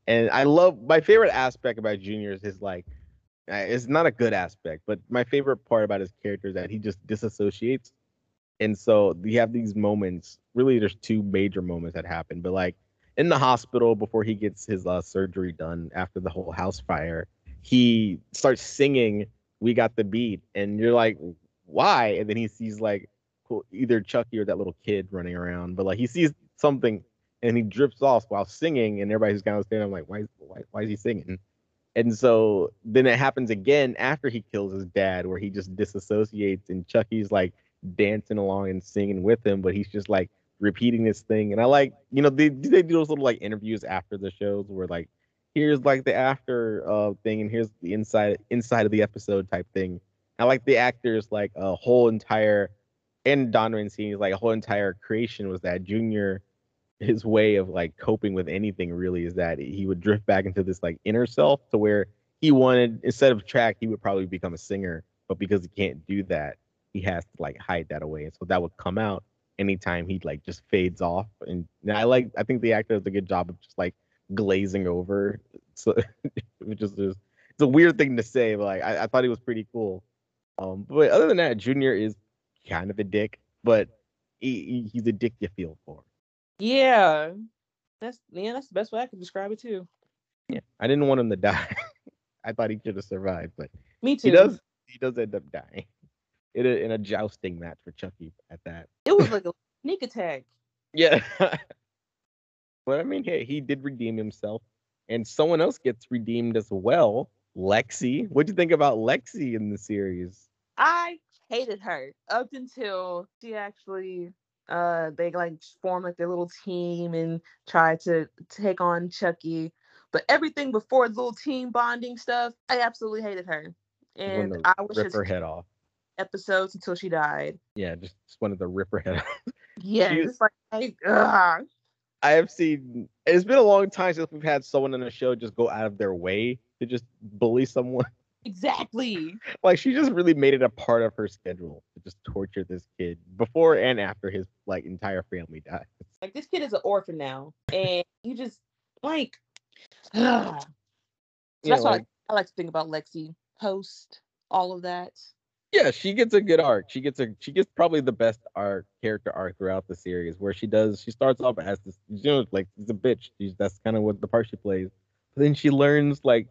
And I love my favorite aspect about Junior is his like it's not a good aspect, but my favorite part about his character is that he just disassociates. And so you have these moments. Really, there's two major moments that happen, but like in the hospital before he gets his uh, surgery done after the whole house fire, he starts singing "We Got the Beat," and you're like, why? And then he sees like either Chucky or that little kid running around, but like he sees something and he drips off while singing, and everybody's kind of standing. I'm like, why, why, why is he singing? And so then it happens again after he kills his dad, where he just disassociates, and Chucky's like dancing along and singing with him, but he's just like repeating this thing. And I like, you know, they they do those little like interviews after the shows where like here's like the after uh thing, and here's the inside inside of the episode type thing. I like the actors like a whole entire and Don Mancini's like a whole entire creation was that Junior his way of like coping with anything really is that he would drift back into this like inner self to where he wanted instead of track he would probably become a singer but because he can't do that, he has to like hide that away. And so that would come out anytime he like just fades off. And, and I like I think the actor does a good job of just like glazing over. So [LAUGHS] which is just it's a weird thing to say, but like I, I thought he was pretty cool. Um, but other than that, Junior is kind of a dick, but he, he- he's a dick you feel for. Yeah. That's yeah, that's the best way I could describe it too. Yeah, I didn't want him to [LAUGHS] die. I thought he should have survived, but Me too. he does. He does end up dying [LAUGHS] in a in a jousting match for Chucky at that. It was like [LAUGHS] a sneak attack. Yeah. but I mean, hey, he did redeem himself, and someone else gets redeemed as well. Lexi, what'd you think about Lexi in the series? I hated her up until she actually uh they like form like their little team and try to take on Chucky. But everything before the little team bonding stuff, I absolutely hated her. And I was rip just her head off. episodes until she died. Yeah, just, just wanted to rip her head [LAUGHS] off. Yeah, it's like I, ugh. I have seen. It's been a long time since we've had someone on a show just go out of their way to just bully someone. Exactly. like she just really made it a part of her schedule to just torture this kid before and after his like entire family died. Like this kid is an orphan now, and you just like. ugh. So Yeah, that's what like- I, I like to think about Lexi post all of that. Yeah, she gets a good arc. She gets a she gets probably the best arc character arc throughout the series where she does she starts off as this you know like she's a bitch. She's that's kind of what the part she plays. But then she learns like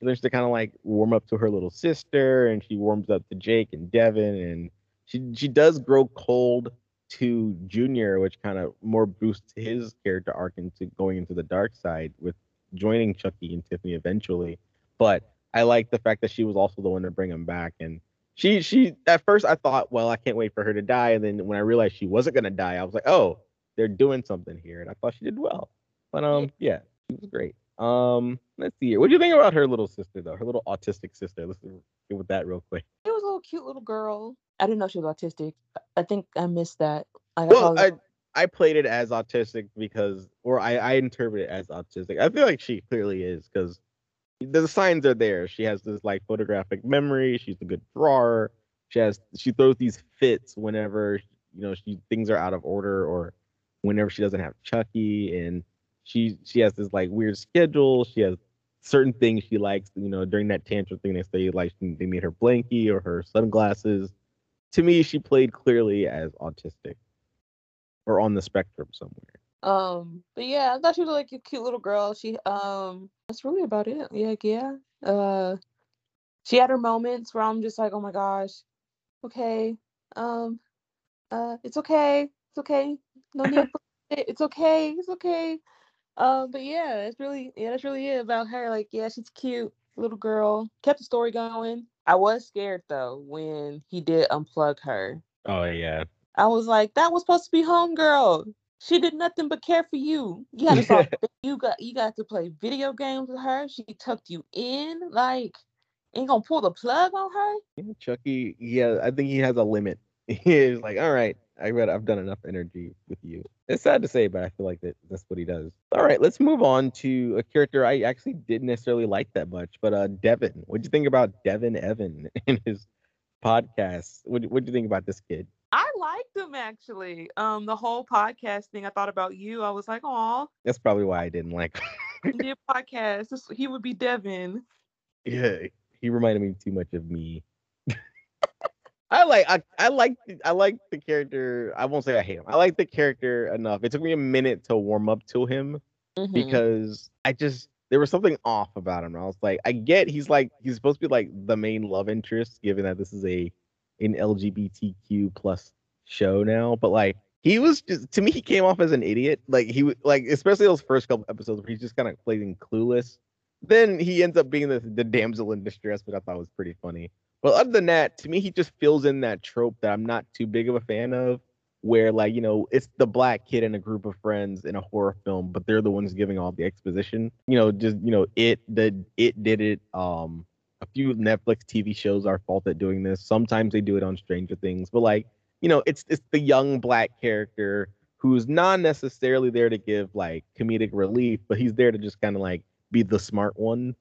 she learns to kind of like warm up to her little sister and she warms up to Jake and Devon and she she does grow cold to Junior, which kind of more boosts his character arc into going into the dark side with joining Chucky and Tiffany eventually. But I like the fact that she was also the one to bring him back and she she at first I thought, well, I can't wait for her to die, and then when I realized she wasn't gonna die, I was like, oh, they're doing something here, and I thought she did well. But um, yeah, she was great. Um, let's see here. What do you think about her little sister though? Her little autistic sister. Let's get with that real quick. It was a little cute little girl. I didn't know she was autistic. I think I missed that. Like, Well, I I played it as autistic because, or I I interpret it as autistic. I feel like she clearly is because the signs are there. She has this like photographic memory. She's a good drawer. She has she throws these fits whenever you know she things are out of order or whenever she doesn't have Chucky and she she has this like weird schedule. She has certain things she likes. You know during that tantrum thing they say like they made her blankie or her sunglasses. To me, she played clearly as autistic or on the spectrum somewhere. Um, but yeah, I thought she was like a cute little girl. She um that's really about it. Yeah, yeah. Uh she had her moments where I'm just like, oh my gosh, okay. Um uh it's okay. It's okay. No need. [LAUGHS] It's okay. It's okay. Um, but yeah, it's really yeah, that's really it about her. Like, yeah, she's cute, little girl. Kept the story going. I was scared though when he did unplug her. Oh yeah. I was like, that was supposed to be homegirl. She did nothing but care for you. You had to start, you got you got to play video games with her. She tucked you in. Like, ain't gonna pull the plug on her. Yeah, Chucky, yeah, I think he has a limit. [LAUGHS] He is like, all right, I read I've done enough energy with you. It's sad to say, but I feel like that that's what he does. All right, let's move on to a character I actually didn't necessarily like that much, but uh Devon. What'd you think about Devon Evan [LAUGHS] in his podcast? What what'd you think about this kid? I liked him actually. Um, the whole podcast thing. I thought about you. I was like, oh, That's probably why I didn't like him. a podcast. He would be Devon. [LAUGHS] Yeah, he reminded me too much of me. I like I, I like I like the character. I won't say I hate him. I like the character enough. It took me a minute to warm up to him Mhm. because I just there was something off about him. I was like, I get he's like he's supposed to be like the main love interest, given that this is a an LGBTQ plus show now. But like he was just to me, he came off as an idiot. Like he like especially those first couple episodes where he's just kind of playing clueless. Then he ends up being the, the damsel in distress, which I thought was pretty funny. But other than that, to me, he just fills in that trope that I'm not too big of a fan of, where like you know it's the black kid and a group of friends in a horror film, but they're the ones giving all the exposition. You know, just you know, it the it did it. Um, a few Netflix TV shows are fault at doing this. Sometimes they do it on Stranger Things, but like you know, it's it's the young black character who's not necessarily there to give like comedic relief, but he's there to just kind of like be the smart one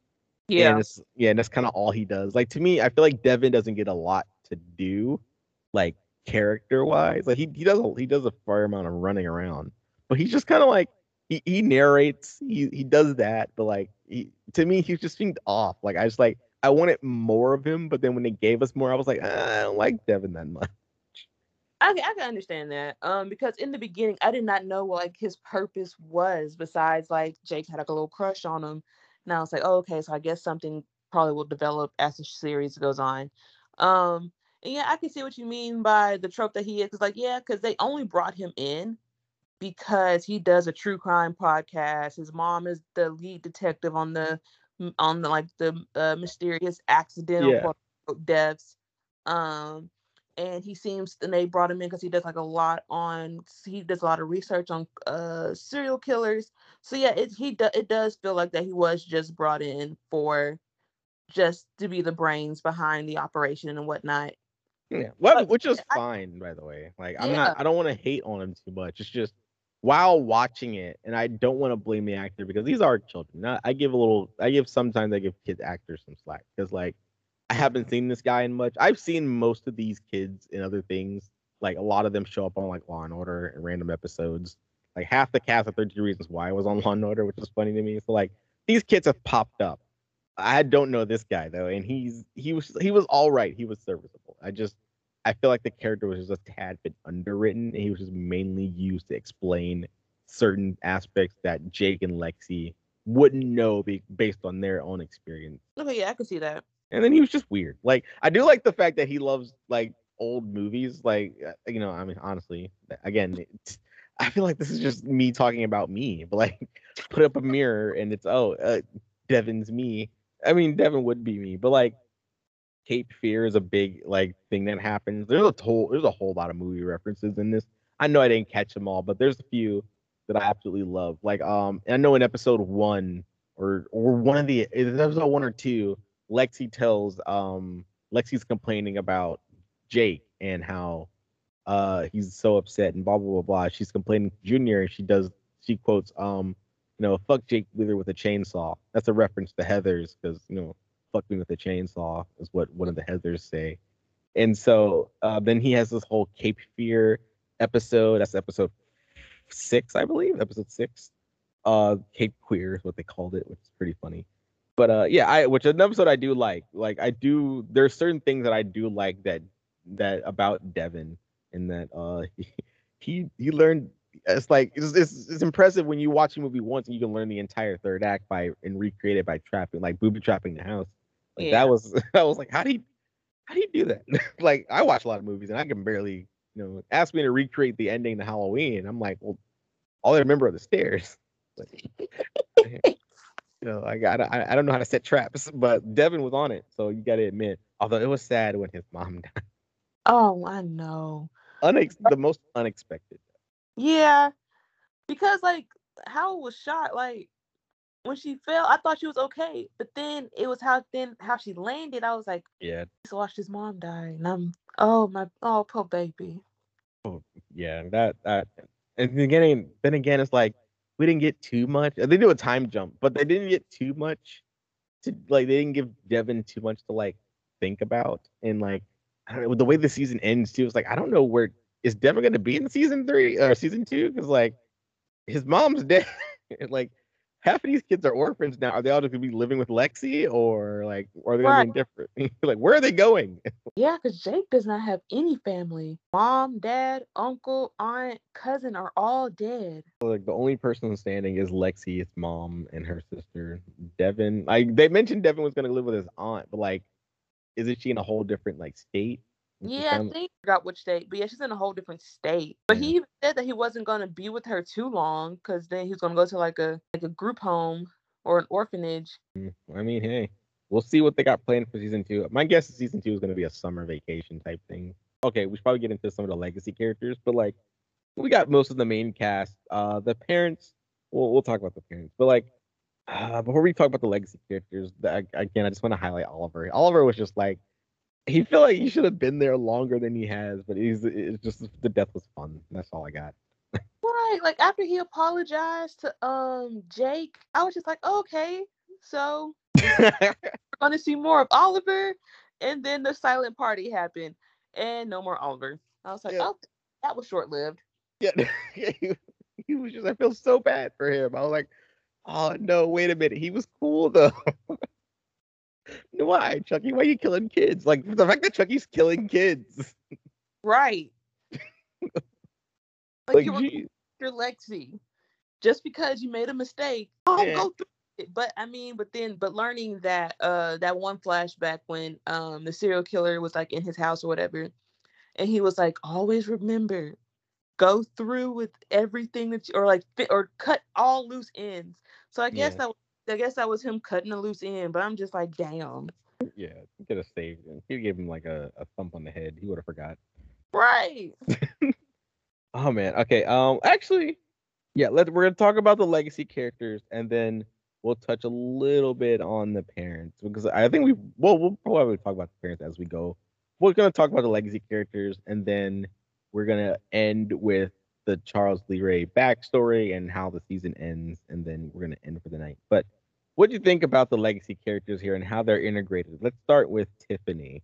Yeah. And yeah, and that's kind of all he does. Like to me, I feel like Devon doesn't get a lot to do, like character wise. Like he, he does a, he does a fair amount of running around, but he's just kind of like he, he narrates, he he does that, but like he, to me, he's just being off. Like I just like I wanted more of him, but then when they gave us more, I was like, "Ah, I don't like Devon that [LAUGHS] much. I can, I can understand that. Um, because in the beginning, I did not know what like his purpose was. Besides, like Jake had like a little crush on him, and I was like, oh, okay, so I guess something probably will develop as the series goes on. Um, and yeah, I can see what you mean by the trope that he is. Cause like, yeah, because they only brought him in because he does a true crime podcast. His mom is the lead detective on the on the like the uh, mysterious accidental Yeah. deaths. Um, and he seems and they brought him in because he does like a lot on he does a lot of research on uh serial killers. So yeah, it he do, it does feel like that he was just brought in for just to be the brains behind the operation and whatnot. Yeah, well, which is I- fine, by the way. Like, I'm Yeah. not, I don't want to hate on him too much. It's just while watching it, and I don't want to blame the actor because these are children. Not, I give a little, I give sometimes I give kids actors some slack because like I haven't seen this guy in much. I've seen most of these kids in other things. Like a lot of them show up on like Law and Order and random episodes. Like half the cast of 32 Reasons Why was on Law and Order, which is funny to me. So like these kids have popped up. I don't know this guy though, and he's he was he was all right. He was serviceable. I just I feel like the character was just a tad bit underwritten, he was just mainly used to explain certain aspects that Jake and Lexi wouldn't know be, based on their own experience. Okay, yeah, I can see that. And then he was just weird. Like I do like the fact that he loves like old movies. Like uh, you know, I mean, honestly, again, it's, I feel like this is just me talking about me. But like, put up a mirror and it's oh, uh, Devon's me. I mean, Devon would be me, but like, Cape Fear is a big like thing that happens. There's a whole there's a whole lot of movie references in this. I know I didn't catch them all, but there's a few that I absolutely love. Like um, I know in episode one or or one of the episode one or two, Lexi tells um Lexi's complaining about Jake and how uh he's so upset and blah blah blah blah. She's complaining to Junior and she does she quotes um you know fuck Jake Wheeler with a chainsaw. That's a reference to Heathers because you know fuck me with a chainsaw is what one of the Heathers say. And so uh, then he has this whole Cape Fear episode. That's episode six, I believe. Episode six. Uh, Cape Queer is what they called it, which is pretty funny. But uh, yeah, I which is an episode I do like. Like I do, there's certain things that I do like that that about Devon, and that uh he [LAUGHS] he, he learned. It's like it's, it's it's impressive when you watch a movie once and you can learn the entire third act by and recreate it by trapping like booby trapping the house. Like Yeah. that was [LAUGHS] I was like, how do you how do you do that? [LAUGHS] like I watch a lot of movies and I can barely, you know, ask me to recreate the ending to Halloween. I'm like, well, all I remember are the stairs. Like, you know, I got I, I don't know how to set traps, but Devon was on it, so you got to admit. Although it was sad when his mom died, Oh, I know. Unex- the most unexpected. Yeah, because like how it was shot, like when she fell, I thought she was okay, but then it was how then how she landed. I was like, Yeah, just watched his mom die, and I'm oh my oh poor baby. Oh yeah, that that. And then again, then again, it's like we didn't get too much. They do a time jump, but they didn't get too much. To like, they didn't give Devon too much to like think about, and like know, the way the season ends too. It's like I don't know where is Devon going to be in season three or season two because like his mom's [LAUGHS] dead. like half of these kids are orphans now. Are they all just gonna be living with Lexi or like or are they gonna be different? [LAUGHS] like where are they going? [LAUGHS] Yeah, because Jake does not have any family. Mom, dad, uncle, aunt, cousin are all dead. like the only person standing is Lexi, his mom, and her sister. Devon, like they mentioned Devon was gonna live with his aunt, but like, isn't she in a whole different like state? Yeah, I think I forgot which state, but yeah, she's in a whole different state. But he even said that he wasn't gonna be with her too long, because then he was gonna go to like a like a group home or an orphanage. Mm, I mean, hey, we'll see what they got planned for season two. My guess is season two is gonna be a summer vacation type thing. Okay, we should probably get into some of the legacy characters, but like, we got most of the main cast. Uh, the parents, we'll we'll talk about the parents, but like. Uh, before we talk about the legacy characters, the, again, I just want to highlight Oliver. Oliver was just like, he feel like he should have been there longer than he has, but he's it's just the death was fun. That's all I got. Right, like after he apologized to um Jake, I was just like, okay, so we're going to see more of Oliver. And then the silent party happened, and no more Oliver. I was like, Yeah. oh, that was short lived. [LAUGHS] yeah, he, he was just. I feel so bad for him. I was like, oh no, wait a minute. He was cool though. [LAUGHS] Why, Chucky? Why are you killing kids? Like the fact that Chucky's killing kids. Right. [LAUGHS] like, Like, you're, Lexi. Just because you made a mistake, oh, Yeah. go through it. But I mean, but then, but learning that uh that one flashback when um the serial killer was like in his house or whatever, and he was like, always remember, go through with everything that you, or like fit or cut all loose ends. So I guess Yeah. that was, I guess that was him cutting a loose end. But I'm just like, damn, Yeah, could have saved him. He gave him like a, a thump on the head. He would have forgot. right? [LAUGHS] Oh man. Okay. Um. Actually, yeah. Let we're gonna talk about the legacy characters, and then we'll touch a little bit on the parents because I think we well we'll probably talk about the parents as we go. We're gonna talk about the legacy characters, and then we're gonna end with the Charles Lee Ray backstory and how the season ends, and then we're gonna end for the night. But what do you think about the legacy characters here and how they're integrated? Let's start with Tiffany,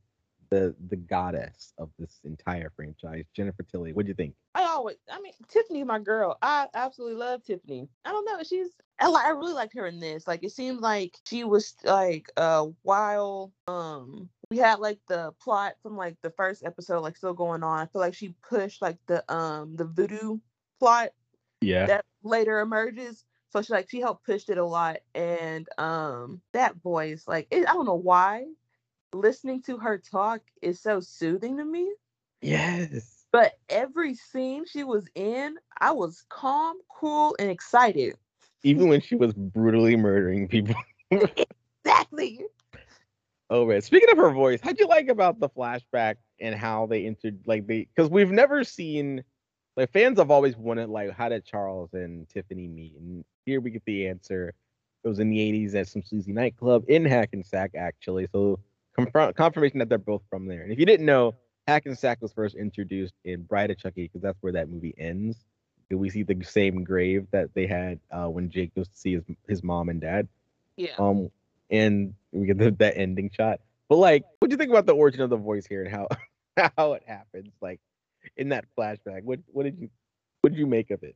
the the goddess of this entire franchise, Jennifer Tilly. What do you think? I always, I mean, Tiffany's my girl. I absolutely love Tiffany. I don't know, she's, I, I really liked her in this. Like, it seemed like she was like, uh, while um we had like the plot from like the first episode, like still going on. I feel like she pushed like the um the voodoo plot Yeah. that later emerges. So she like she helped pushed it a lot, and um that voice, like, it, I don't know why, listening to her talk is so soothing to me. Yes. But every scene she was in, I was calm, cool, and excited. Even when she was brutally murdering people. [LAUGHS] [LAUGHS] Exactly. Oh man. Speaking of her voice, how'd you like about the flashback and how they entered like they because we've never seen like fans have always wanted like how did Charles and Tiffany meet? And here we get the answer. It was in the 80s at some sleazy nightclub in Hackensack, actually. So confront confirmation that they're both from there. And if you didn't know, Hackensack was first introduced in Bride of Chucky because that's where that movie ends. And We see the same grave that they had uh, when Jake goes to see his his mom and dad. Yeah. Um, and we get the, that ending shot. But like, what do you think about the origin of the voice here and how [LAUGHS] how it happens? Like in that flashback, what what did you what did you make of it?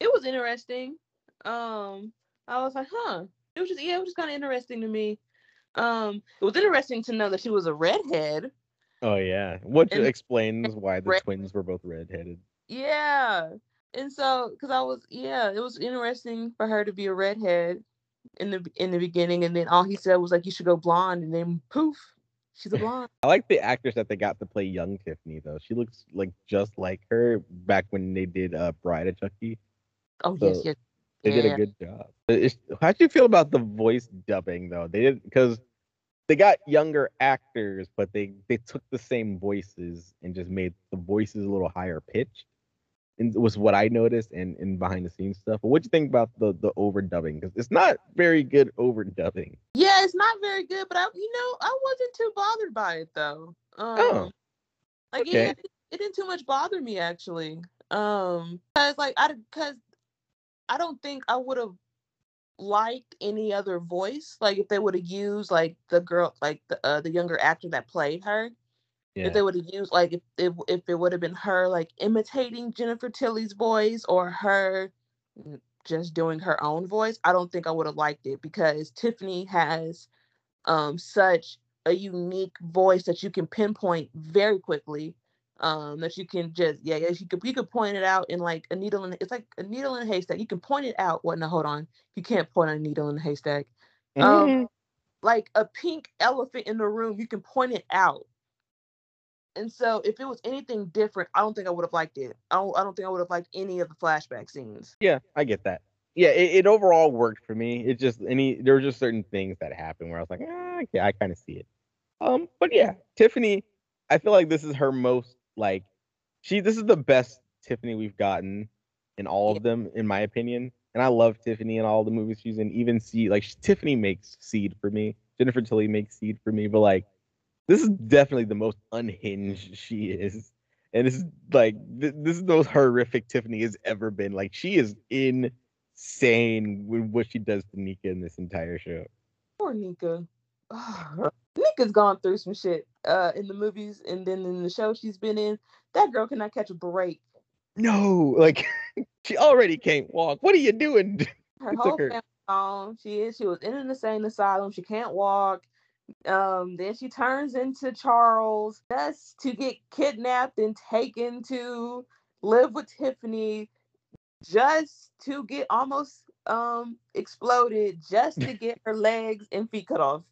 it was interesting. Um, I was like, huh. It was just yeah, it was just kind of interesting to me. Um, it was interesting to know that she was a redhead. Oh yeah, what And- explains [LAUGHS] why the Red- twins were both redheaded? Yeah. And so, because I was, yeah, it was interesting for her to be a redhead in the in the beginning, and then all he said was like, "You should go blonde," and then poof, she's a [LAUGHS] blonde. I like the actress that they got to play young Tiffany though. She looks like just like her back when they did uh, Bride of Chucky. Oh yes, So, yes. They did a good job. It's, how do you feel about the voice dubbing though? They did because they got younger actors, but they they took the same voices and just made the voices a little higher pitched. And it was what I noticed and in behind the scenes stuff. But what do you think about the the overdubbing? Because it's not very good overdubbing. Yeah, it's not very good, but I, you know, I wasn't too bothered by it though. Um, Oh, like okay. it, it didn't too much bother me actually. Um, cause like I, cause I don't think I would have liked any other voice. Like if they would have used like the girl, like the uh, the younger actor that played her. Yeah. If they would have used like if if, if it would have been her like imitating Jennifer Tilly's voice or her just doing her own voice, I don't think I would have liked it because Tiffany has um such a unique voice that you can pinpoint very quickly. Um, that you can just yeah, yes, you could you could point it out in like a needle in it's like a needle in a haystack. You can point it out. What? No, hold on. You can't point a needle in a haystack. Um, Mhm. like a pink elephant in the room, you can point it out. And so, if it was anything different, I don't think I would have liked it. I don't. I don't think I would have liked any of the flashback scenes. Yeah, I get that. Yeah, it, it overall worked for me. It just any there were just certain things that happened where I was like, ah, okay, I kind of see it. Um, but yeah, Tiffany, I feel like this is her most like she this is the best Tiffany we've gotten in all of them, in my opinion. And I love Tiffany in all the movies she's in. Even see like Tiffany makes Seed for me. Jennifer Tilly makes Seed for me, but like this is definitely the most unhinged she is. And this is like th- this is the most horrific Tiffany has ever been. Like she is insane with what she does to Nica in this entire show. poor Nica. Nica's gone through some shit uh, in the movies and then in the show she's been in. That girl cannot catch a break. No, like [LAUGHS] she already can't walk. What are you doing? [LAUGHS] Her whole her- family gone. She is. She was in an insane asylum. She can't walk. Um, then she turns into Charles just to get kidnapped and taken to live with Tiffany, just to get almost um exploded, just to get her legs and feet cut off.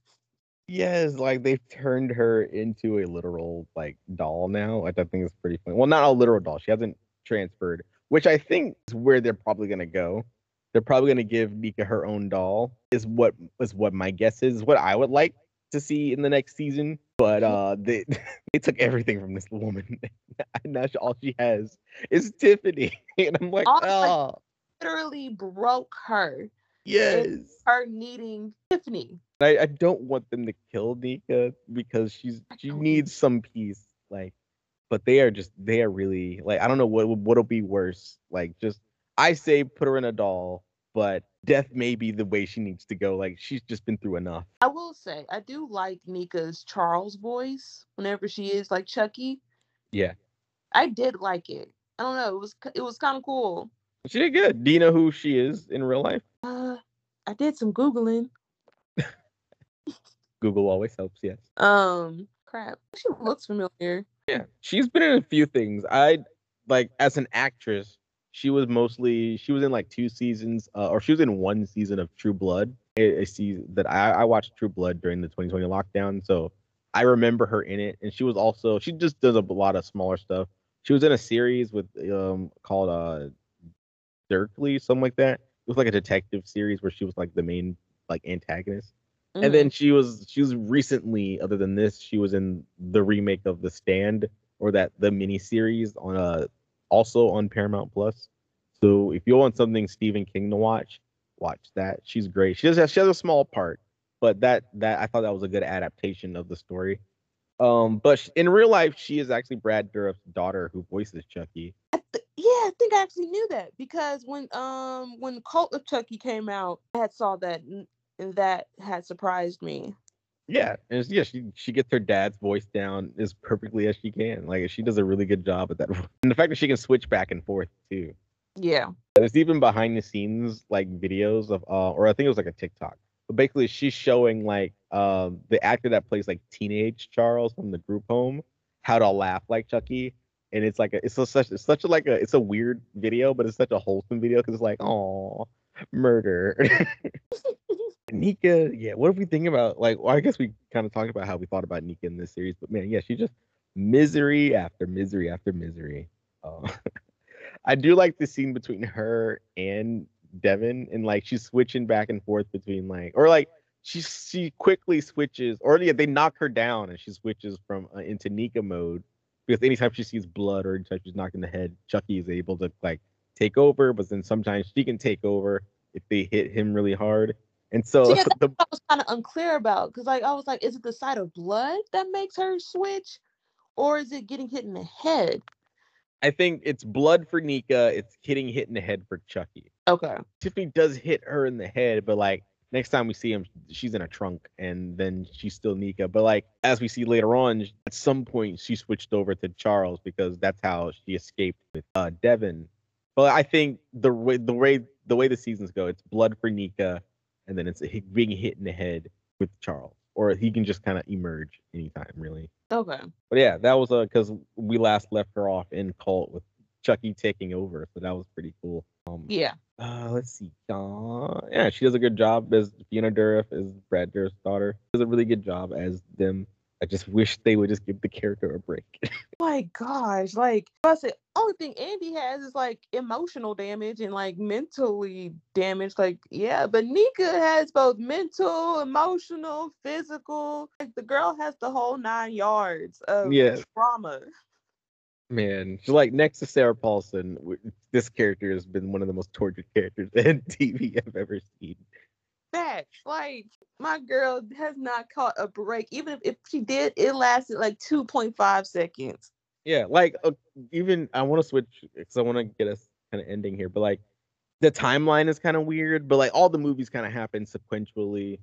Yes, like they've turned her into a literal like doll now, which I think is pretty funny. Well, not a literal doll. She hasn't transferred, which I think is where they're probably gonna go. They're probably gonna give Nica her own doll. Is what is what my guess is. What I would like to see in the next season. But uh, they [LAUGHS] they took everything from this woman, [LAUGHS] and now she- all she has is Tiffany, [LAUGHS] and I'm like, All oh Literally broke her. yes. Her needing Tiffany. I, I don't want them to kill Nica because she's she needs some peace. Like, but they are just they are really like I don't know what what'll be worse. Like, just I say put her in a doll, but death may be the way she needs to go. Like, she's just been through enough. I will say I do like Nica's Charles voice whenever she is like Chucky. Yeah, I did like it. I don't know. It was it was kind of cool. she did good. Do you know who she is in real life? Uh, I did some googling. [LAUGHS] Google always helps. Yes. Um, crap. She looks familiar. Yeah, she's been in a few things. I like as an actress, she was mostly she was in like two seasons, uh, or she was in one season of True Blood. A, a season that I, I watched True Blood during the 2020 lockdown, so I remember her in it. And she was also she just does a lot of smaller stuff. She was in a series with um called uh Dirk Gently, something like that. It was like a detective series where she was like the main like antagonist. Mhm. And then she was she was recently, other than this, she was in the remake of The Stand or that the mini series on uh also on Paramount Plus. So if you want something Stephen King to watch, watch that. She's great. She does have she has a small part, but that that I thought that was a good adaptation of the story. Um, but sh- in real life, she is actually Brad Dourif's daughter who voices Chucky. I th- yeah, I think I actually knew that because when um when Cult of Chucky came out, I had saw that and that had surprised me. Yeah, and yeah, she she gets her dad's voice down as perfectly as she can. Like she does a really good job at that. [LAUGHS] And the fact that she can switch back and forth too. Yeah. There's even behind the scenes like videos of uh or I think it was like a TikTok. But basically she's showing like um the actor that plays like teenage Charles from the group home how to laugh like Chucky. And it's like a it's a, such it's such a like a it's a weird video, but it's such a wholesome video because it's like, oh murder. [LAUGHS] Nica, yeah, what if we think about like well, I guess we kind of talked about how we thought about Nica in this series, but man, yeah, she just misery after misery after misery. Uh, [LAUGHS] I do like the scene between her and Devon, and like she's switching back and forth between like, or like she she quickly switches, or yeah, they knock her down and she switches from uh, into Nica mode because anytime she sees blood or anytime she's knocked in the head, Chucky is able to like take over, but then sometimes she can take over if they hit him really hard. And so [LAUGHS] the I was kind of unclear about because like I was like, is it the sight of blood that makes her switch, or is it getting hit in the head? I think it's blood for Nica, it's hitting hit in the head for Chucky. Okay. Tiffany does hit her in the head, but like next time we see him, she's in a trunk, and then she's still Nica. But like as we see later on, at some point she switched over to Charles because that's how she escaped with uh, Devon. But I think the way the way the way the seasons go, it's blood for Nica, and then it's a being hit in the head with Charles, or he can just kind of emerge anytime, really. Okay. But yeah, that was uh because we last left her off in Cult with Chucky taking over, so that was pretty cool. Um, Yeah. uh, let's see. Uh, yeah, she does a good job as Fiona Dourif, as Brad Dourif's daughter. Does a really good job as them. I just wish they would just give the character a break. [LAUGHS] My gosh, like I said, only thing Andy has is like emotional damage and like mentally damage. Like, yeah, but Nica has both mental, emotional, physical. Like the girl has the whole nine yards of Yeah. trauma. Man, she's like next to Sarah Paulson. This character has been one of the most tortured characters [LAUGHS] in TV I've ever seen. Facts. Like my girl has not caught a break. Even if, if she did, it lasted like 2.5 seconds. Yeah, like uh, even I want to switch because I want to get us kind of ending here, but like the timeline is kind of weird, but like all the movies kind of happen sequentially.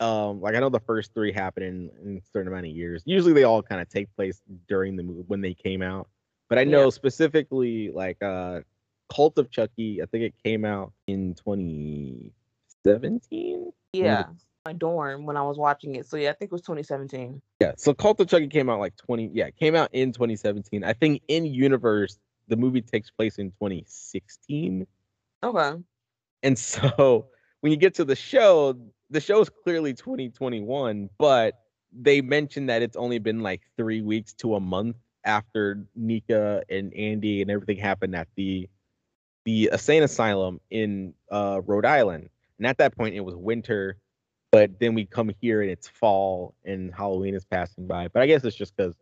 Um, like I know the first three happen in, in a certain amount of years. Usually they all kind of take place during the movie when they came out. But I know Yeah. specifically like uh Cult of Chucky, I think it came out in 2017. Yeah, my dorm when I was watching it. So yeah, I think it was 2017. Yeah, so Cult of Chucky came out like 20 yeah, it came out in 2017. I think in universe the movie takes place in 2016. Okay. And [LAUGHS] so when you get to the show, the show is clearly 2021, but they mentioned that it's only been like three weeks to a month after Nica and Andy and everything happened at the the insane asylum in uh, Rhode Island. And at that point, it was winter, but then we come here and it's fall and Halloween is passing by. But I guess it's just because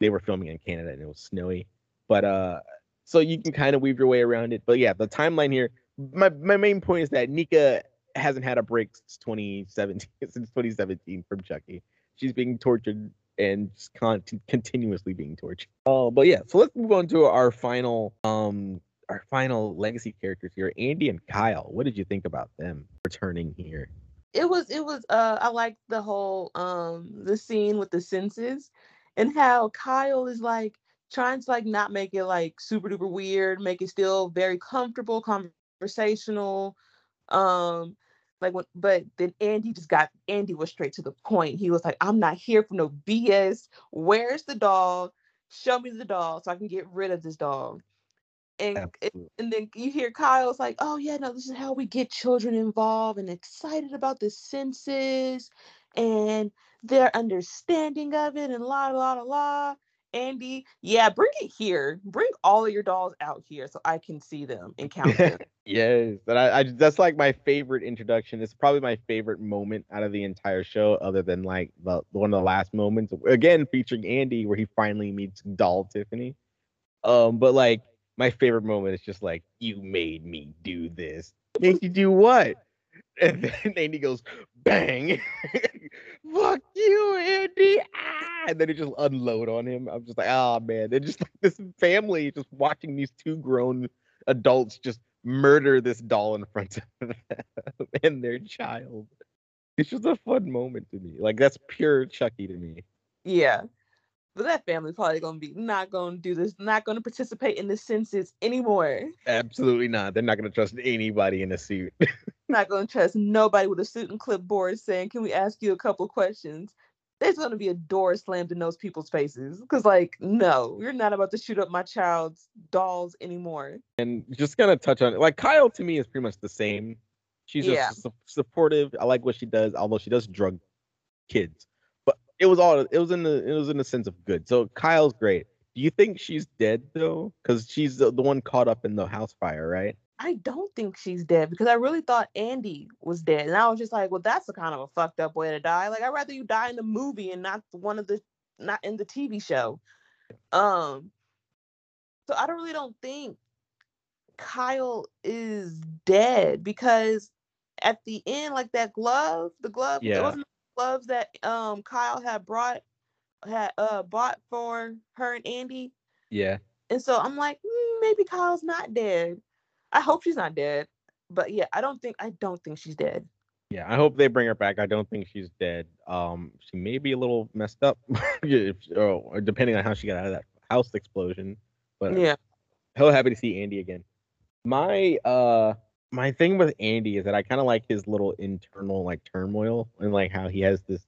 they were filming in Canada and it was snowy. But uh, so you can kind of weave your way around it. But yeah, the timeline here. My my main point is that Nica hasn't had a break since 2017 [LAUGHS] since 2017 from Chucky. She's being tortured and just con- continuously being tortured. Oh, but yeah, so let's move on to our final um our final legacy characters here, Andy and Kyle. What did you think about them returning here? it was it was uh I liked the whole um the scene with the census and how Kyle is like trying to like not make it like super duper weird, make it still very comfortable, conversational. Um like when but then Andy just got Andy was straight to the point. He was like, I'm not here for no BS. Where's the dog? Show me the dog so I can get rid of this dog. And Absolutely. and then you hear Kyle's like, "Oh yeah, no, this is how we get children involved and excited about the census and their understanding of it and la la la la." Andy, yeah, bring it here. Bring all of your dolls out here so I can see them and [LAUGHS] count them. Yes, and I, I that's like my favorite introduction. It's probably my favorite moment out of the entire show, other than like the one of the last moments. Again, featuring Andy, where he finally meets doll Tiffany. Um, but like my favorite moment is just like, "You made me do this." Made you do what? And then [LAUGHS] Andy goes, "Bang! [LAUGHS] Fuck you, Andy!" Ah! And then he just unload on him. I'm just like, "Oh man!" They're just like this family just watching these two grown adults just murder this doll in front of [LAUGHS] them and their child. It's just a fun moment to me. Like that's pure Chucky to me. yeah. But that family's probably gonna be not gonna do this, not gonna participate in the census anymore. Absolutely not. They're not gonna trust anybody in a suit. [LAUGHS] not gonna trust nobody with a suit and clipboard saying, "Can we ask you a couple questions?" There's gonna be a door slammed in those people's faces because, like, no, you're not about to shoot up my child's dolls anymore. and just gonna touch on it. Like Kyle to me is pretty much the same. She's Yeah. just su- supportive. I like what she does, although she does drug kids. It was all it was in the it was in the sense of good. So Kyle's great. Do you think she's dead though? Because she's the, the one caught up in the house fire, right? I don't think she's dead because I really thought Andy was dead, and I was just like, "Well, that's a kind of a fucked up way to die. Like, I'd rather you die in the movie and not one of the not in the TV show." Um, so I don't really don't think Kyle is dead because at the end, like that glove, the glove, it Yeah. wasn't the gloves that um Kyle had brought had uh bought for her and Andy. Yeah. And so I'm like, "Mm, maybe Kyle's not dead. I hope she's not dead. But yeah, I don't think I don't think she's dead. Yeah, I hope they bring her back. I don't think she's dead. Um, she may be a little messed up, [LAUGHS] if, or, or depending on how she got out of that house explosion. But Yeah. hell happy to see Andy again. My uh my thing with Andy is that I kind of like his little internal like turmoil and like how he has this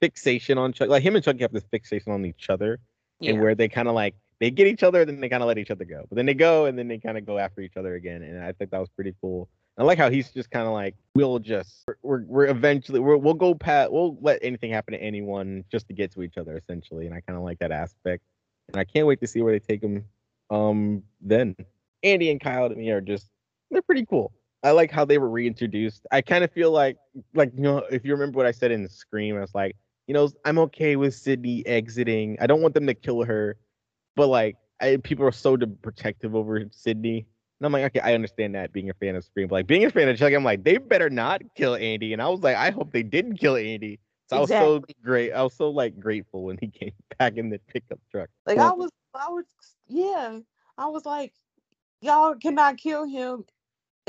fixation on Chuck. Like him and Chucky have this fixation on each other, Yeah. and where they kind of like they get each other, then they kind of let each other go. But then they go, and then they kind of go after each other again. And I think that was pretty cool. I like how he's just kind of like, we'll just, we're, we're, eventually, we're, we'll go pat, we'll let anything happen to anyone just to get to each other, essentially. And I kind of like that aspect. And I can't wait to see where they take him. Um, then Andy and Kyle to me are just, they're pretty cool. I like how they were reintroduced. I kind of feel like, like you know, if you remember what I said in Scream, I was like, you know, I'm okay with Sidney exiting. I don't want them to kill her, but like, I, people are so protective over Sidney. And I'm like, okay, I understand that being a fan of Scream, but like being a fan of Chucky, I'm like, they better not kill Andy. And I was like, I hope they didn't kill Andy. So I was so great. I was so like grateful when he [LAUGHS] came back in the pickup truck. Like I was I was yeah. I was like, y'all cannot kill him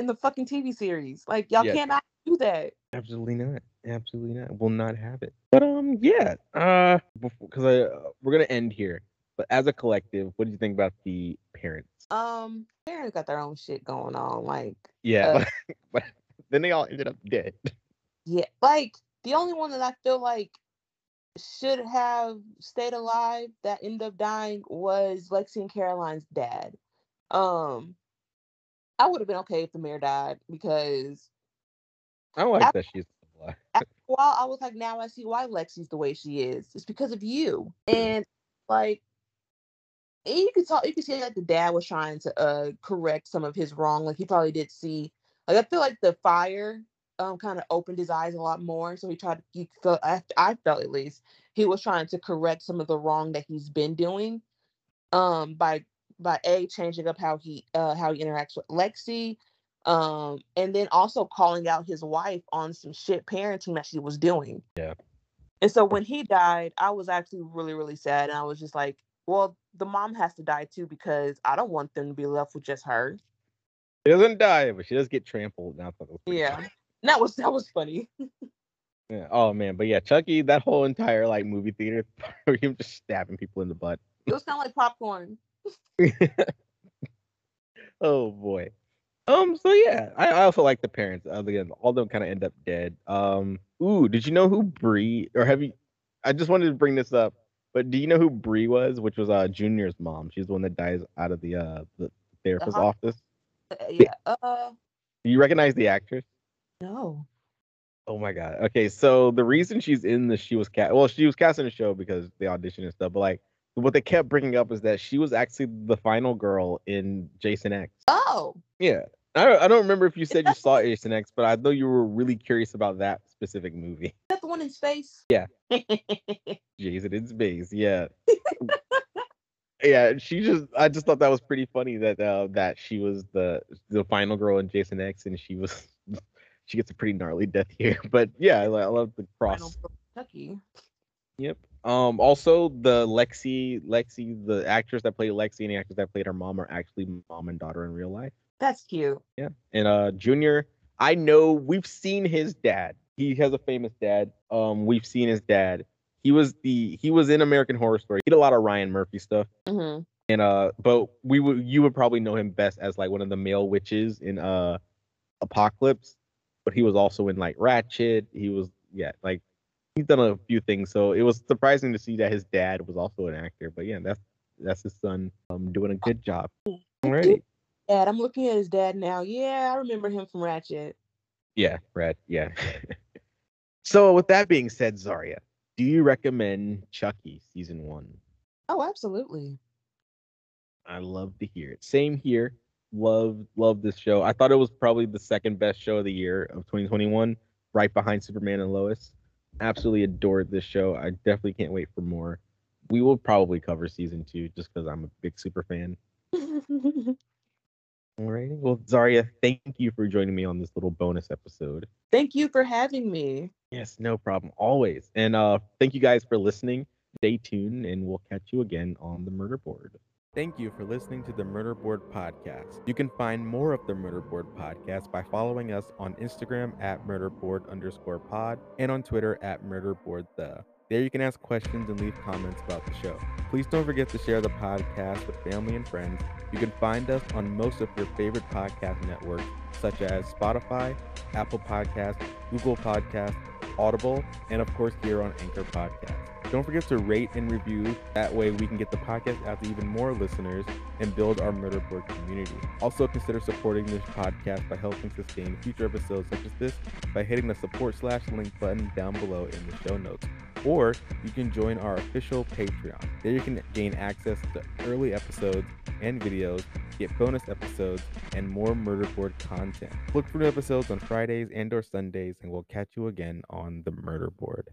in the fucking TV series. Like y'all Yeah. cannot do that. absolutely not. Absolutely not. Will not have it. But um, yeah. Uh, because I uh, we're gonna end here. But as a collective, what do you think about the parents? Um, parents got their own shit going on. Like, Yeah, Uh, but, [LAUGHS] but then they all ended up dead. yeah, like the only one that I feel like should have stayed alive that ended up dying was Lexi and Caroline's dad. Um, I would have been okay if the mayor died because I don't like Af- that she's after while I was like, now I see why Lexi's the way she is. It's because of you. And like and you could talk you could see that the dad was trying to uh correct some of his wrong. Like he probably did see like I feel like the fire um kind of opened his eyes a lot more. So he tried to he felt I, I felt at least he was trying to correct some of the wrong that he's been doing um by by a changing up how he uh how he interacts with Lexi um and then also calling out his wife on some shit parenting that she was doing Yeah. and so when he died i was actually really really sad and i was just like well the mom has to die too because i don't want them to be left with just her She doesn't die, but she does get trampled. Now yeah and [LAUGHS] that was that was funny [LAUGHS] Yeah. Oh man, but yeah, Chucky, that whole entire like movie theater, [LAUGHS] him just stabbing people in the butt. it was kind of like popcorn [LAUGHS] oh boy. Um. So yeah, I, I also like the parents. Uh, Again, all of them kind of end up dead. Um. Ooh, did you know who Bree or have you? I just wanted to bring this up, but do you know who Bree was? Which was uh Junior's mom. She's the one that dies out of the uh the therapist's Uh-huh. office. Uh, yeah uh Do you recognize the actress? no Oh my god. Okay, so the reason she's in the she was cast well, she was cast in the show because they auditioned and stuff, but like what they kept bringing up is that she was actually the final girl in Jason X. oh Yeah. I don't, I don't remember if you said you saw [LAUGHS] Jason X, but I know you were really curious about that specific movie. is that the one in space Yeah. [LAUGHS] Jason in space. Yeah. yeah, she just I just thought that was pretty funny that uh that she was the the final girl in Jason X and she was [LAUGHS] she gets a pretty gnarly death here. But yeah, I, I love the cross. Final Kentucky. Yep. Um. Also, the Lexi, Lexi, the actress that played Lexi and the actress that played her mom are actually mom and daughter in real life. that's cute Yeah. And uh, Junior, I know we've seen his dad. He has a famous dad. Um, we've seen his dad. He was the he was in American Horror Story. He did a lot of Ryan Murphy stuff. hmm And uh, but we would you would probably know him best as like one of the male witches in uh, Apocalypse. But he was also in like Ratched. He was yeah, like he's done a few things. So it was surprising to see that his dad was also an actor. But yeah, that's that's his son um doing a good job. Alrighty. dad i'm looking at his dad now yeah i remember him from Ratched Yeah, Rat. Yeah. [LAUGHS] so with that being said, Zharia, do you recommend Chucky season one? oh absolutely I love to hear it. Same here. Love love this show. I thought it was probably the second best show of the year of 2021, right behind Superman and Lois. Absolutely adored this show. I definitely can't wait for more. We will probably cover season two just because I'm a big super fan. [LAUGHS] All right. Well, Zharia, thank you for joining me on this little bonus episode. thank you for having me Yes, no problem. Always. And uh thank you guys for listening. Stay tuned and we'll catch you again on the murder board. Thank you for listening to the Murder Board Podcast. You can find more of the Murder Board Podcast by following us on Instagram at murderboard underscore pod and on Twitter at murderboard the. There you can ask questions and leave comments about the show. Please don't forget to share the podcast with family and friends. You can find us on most of your favorite podcast networks, such as Spotify, Apple Podcasts, Google Podcasts, Audible, and of course here on Anchor Podcast. Don't forget to rate and review. That way we can get the podcast out to even more listeners and build our murder board community. Also consider supporting this podcast by helping sustain future episodes such as this by hitting the support slash link button down below in the show notes. Or you can join our official Patreon. There you can gain access to early episodes and videos, get bonus episodes, and more murder board content. Look for new episodes on Fridays and or Sundays, and we'll catch you again on the murder board.